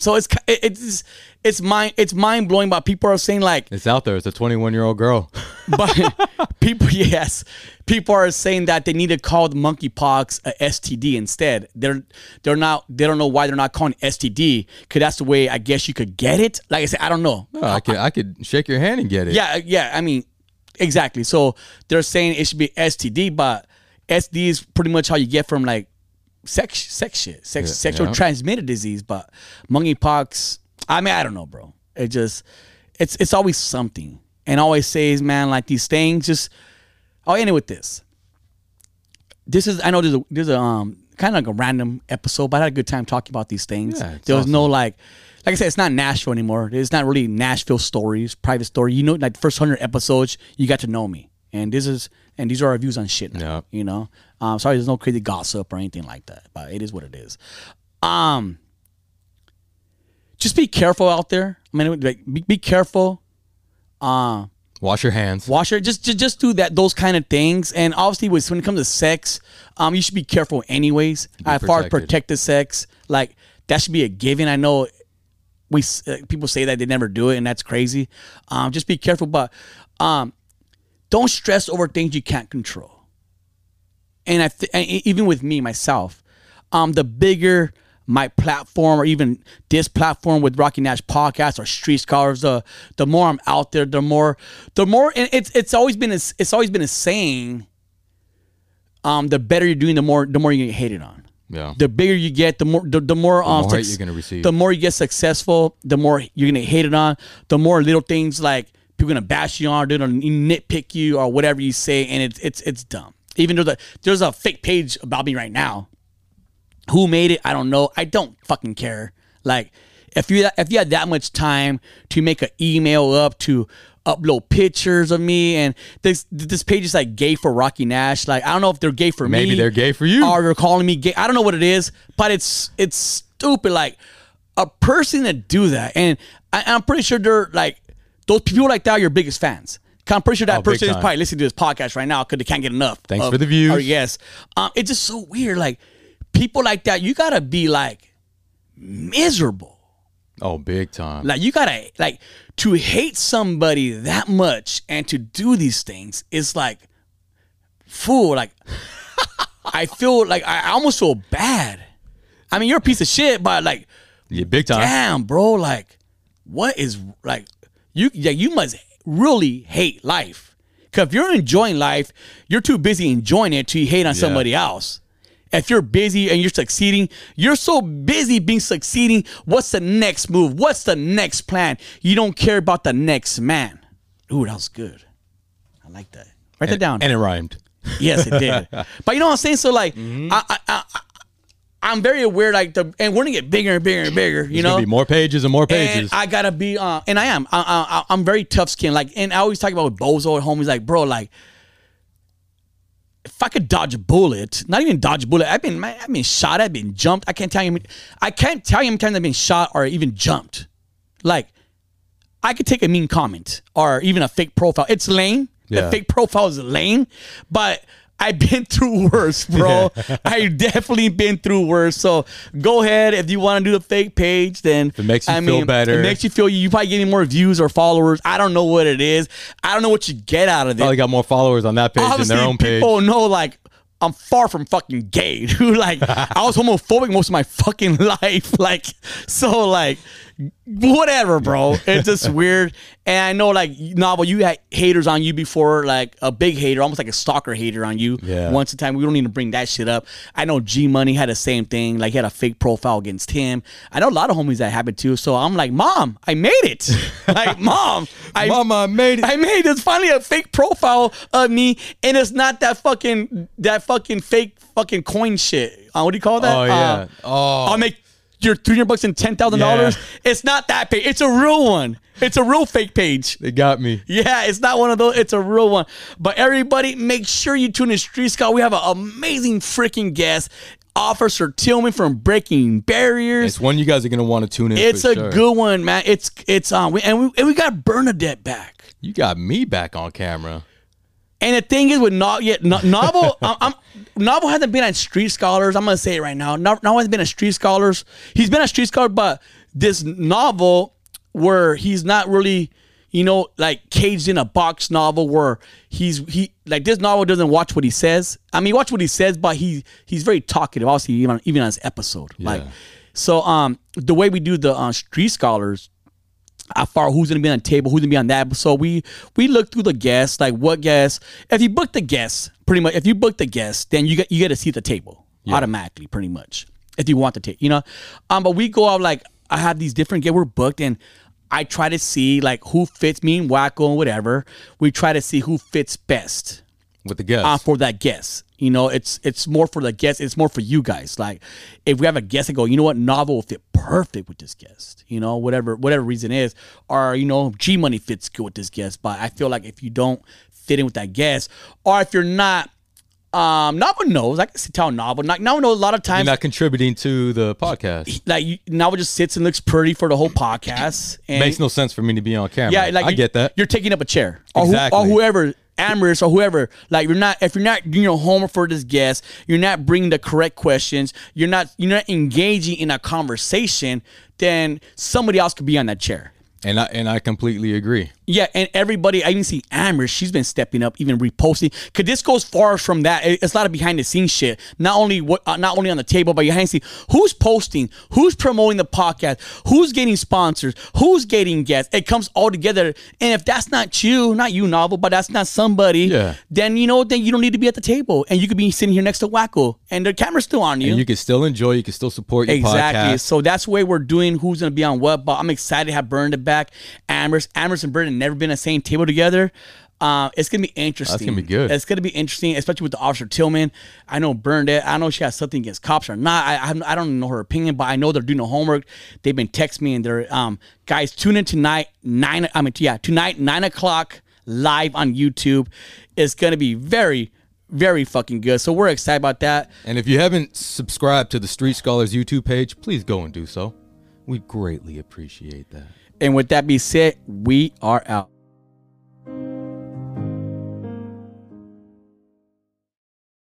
so it's it's it's mind it's mind blowing but people are saying like It's out there. It's a 21 year old girl. <laughs> but people, <laughs> yes, people are saying that they need to call the monkeypox a STD instead. They're they're not they don't know why they're not calling it STD because that's the way I guess you could get it. Like I said, I don't know. Oh, I could I could shake your hand and get it. Yeah, yeah. I mean, exactly. So they're saying it should be STD, but SD is pretty much how you get from like sex sex shit, sex Yeah, sexual yeah. transmitted disease. But monkeypox, I mean, I don't know, bro. It just it's it's always something, and always says, man, like these things. Just I'll end it with this. This is I know there's a there's a um kind of like a random episode, but I had a good time talking about these things. Yeah, there was no like like I said, it's not Nashville anymore. It's not really Nashville stories, private story. You know, like the first hundred episodes, you got to know me, and this is and these are our views on shit. Now, Yeah. you know. Um, sorry, there's no crazy gossip or anything like that, but it is what it is. Um, just be careful out there. I mean, like, be, be careful. Uh, Wash your hands. wash your just, just just do that those kind of things and obviously with, when it comes to sex um you should be careful anyways as far as protected. protected sex like that should be a given i know we uh, people say that they never do it and that's crazy um just be careful but um don't stress over things you can't control and i th- and even with me myself um the bigger my platform or even this platform with Rocky Nash podcast or Street Scholars, the the more I'm out there, the more the more and it's it's always been a, it's always been a saying. Um, the better you're doing, the more the more you get hated on. Yeah. The bigger you get, the more the, the more um, more hate you're gonna receive. The more you get successful, the more you're gonna hate it on. The more little things like people gonna bash you on, they're gonna nitpick you or whatever you say, and it's it's it's dumb. Even though the, there's a fake page about me right now. Who made it? I don't know. I don't fucking care. Like if you if you had that much time to make an email up to upload pictures of me and this this page is like gay for Rocky Nash. Like I don't know if they're gay for me. Maybe they're gay for you. Or they're calling me gay. I don't know what it is, but it's it's stupid. Like a person that do that, and I, I'm pretty sure they're like those people like that are your biggest fans. I'm pretty sure that Oh, person is probably listening to this podcast right now because they can't get enough. Thanks of- for the views. Or yes, um, it's just so weird. Like people like that, you gotta be like miserable. Oh, big time. Like you gotta like to hate somebody that much and to do these things is like fool. Like <laughs> I feel like I almost feel bad. I mean, you're a piece of shit, but like, yeah, big time. damn, bro, like, what is like you? Yeah, you must really hate life. Cause if you're enjoying life, you're too busy enjoying it to hate on somebody else. If you're busy and you're succeeding, you're so busy being succeeding. What's the next move? What's the next plan? You don't care about the next man. Ooh, that was good. I like that. Write that down. And it rhymed. Yes, it did. <laughs> but you know what I'm saying? So like, Mm-hmm. I, I, I, I'm very aware. Like the, and we're gonna get bigger and bigger and bigger. You There's know, be more pages and more and pages. I gotta be, uh, and I am. I, I, I'm very tough skinned. Like, and I always talk about with Bozo at home. He's like, bro, like, if I could dodge a bullet, not even dodge a bullet. I've been, I've been shot. I've been jumped. I can't tell you. I can't tell you how many times I've been shot or even jumped. Like, I could take a mean comment or even a fake profile. It's lame. The fake profile is lame, but I've been through worse, bro. <laughs> I've definitely been through worse. So go ahead if you want to do the fake page. Then it makes you I feel mean, better. It makes you feel you probably getting more views or followers. I don't know what it is. I don't know what you get out of it. Probably got more followers on that page than their own page. people know like I'm far from fucking gay, <laughs> dude. Like I was <laughs> homophobic most of my fucking life. Like so, like whatever, bro. It's just weird. And I know, like, novel, you had haters on you before, like a big hater, almost like a stalker hater on you. Yeah. Once a time, we don't need to bring that shit up. I know G Money had the same thing. Like, he had a fake profile against him. I know a lot of homies that happened too. So I'm like, Mom, I made it. <laughs> like, Mom, I Mama, I made it. I made it's finally a fake profile of me, and it's not that fucking that fucking fake fucking coin shit. Uh, what do you call that? Oh, Uh, yeah. Oh. I'll make your three hundred bucks and ten thousand dollars. Yeah. It's not that page. It's a real one. It's a real fake page. they got me. Yeah, it's not one of those. It's a real one. But everybody, make sure you tune in Street Scout. We have an amazing freaking guest, Officer Tillman from Breaking Barriers. It's one you guys are gonna want to tune in. It's a sure. good one, man. It's it's um, we, and we and we got Bernadette back. You got me back on camera. And the thing is with not yet no, novel, <laughs> I'm, I'm novel hasn't been on Street Scholars. I'm gonna say it right now. No- Novel hasn't been at Street Scholars. He's been at Street Scholar, but this novel where he's not really, you know, like caged in a box novel where he's he like this novel doesn't watch what he says. I mean, watch what he says, but he he's very talkative. Obviously, even even on his episode, like so. Um, the way we do the uh, Street Scholars how far who's gonna be on the table, who's gonna be on that. So we we look through the guests, like what guests. If you book the guests, pretty much. If you book the guests, then you get you get to see the table automatically, pretty much. If you want the table, you know. Um, but we go out like I have these different guests. We're booked, and I try to see like who fits me and Wacko and whatever. We try to see who fits best with the guests. uh, for that guest. You know, it's it's more for the guest. It's more for you guys. Like, if we have a guest and go, you know what, novel will fit perfect with this guest. You know, whatever whatever reason is, or you know, G Money fits good with this guest. But I feel like if you don't fit in with that guest, or if you're not, um, Novel knows. I can tell Novel. Like Novel knows a lot of You're times. not contributing to the podcast. like you, Novel just sits and looks pretty for the whole podcast. And Makes no sense for me to be on camera. yeah, like I you- get that. You're taking up a chair, or, who- or whoever, Amorous or whoever. Like you're not if you're not doing your homework for this guest, you're not bringing the correct questions. You're not you're not engaging in a conversation. Then somebody else could be on that chair. And I and I completely agree. Yeah, and everybody, I even see Amber, she's been stepping up, even reposting. Cause this goes far from that. It- It's a lot of behind the scenes shit. Not only what, uh, not only on the table, but behind the scenes. Who's posting? Who's promoting the podcast? Who's getting sponsors? Who's getting guests? It comes all together. And if that's not you, not you, novel, but that's not somebody, Yeah. then you know, then you don't need to be at the table, and you could be sitting here next to Wacko, and the camera's still on you. And you can still enjoy. You can still support your Exactly. podcast. So that's the way we're doing who's gonna be on what. But I'm excited to have Bernadette back. Amherst, Amherst and have never been on the same table together. Uh, it's gonna be interesting. That's gonna be good. It's gonna be interesting, especially with the officer Tillman. I know Bernadette. I know she has something against cops or not. I, I I don't know her opinion, but I know they're doing the homework. They've been texting me and they're um guys tune in tonight nine. I mean yeah tonight nine o'clock live on YouTube. It's gonna be very very fucking good. So we're excited about that. And if you haven't subscribed to the Street Scholars YouTube page, please go and do so. We greatly appreciate that. And with that being said, we are out.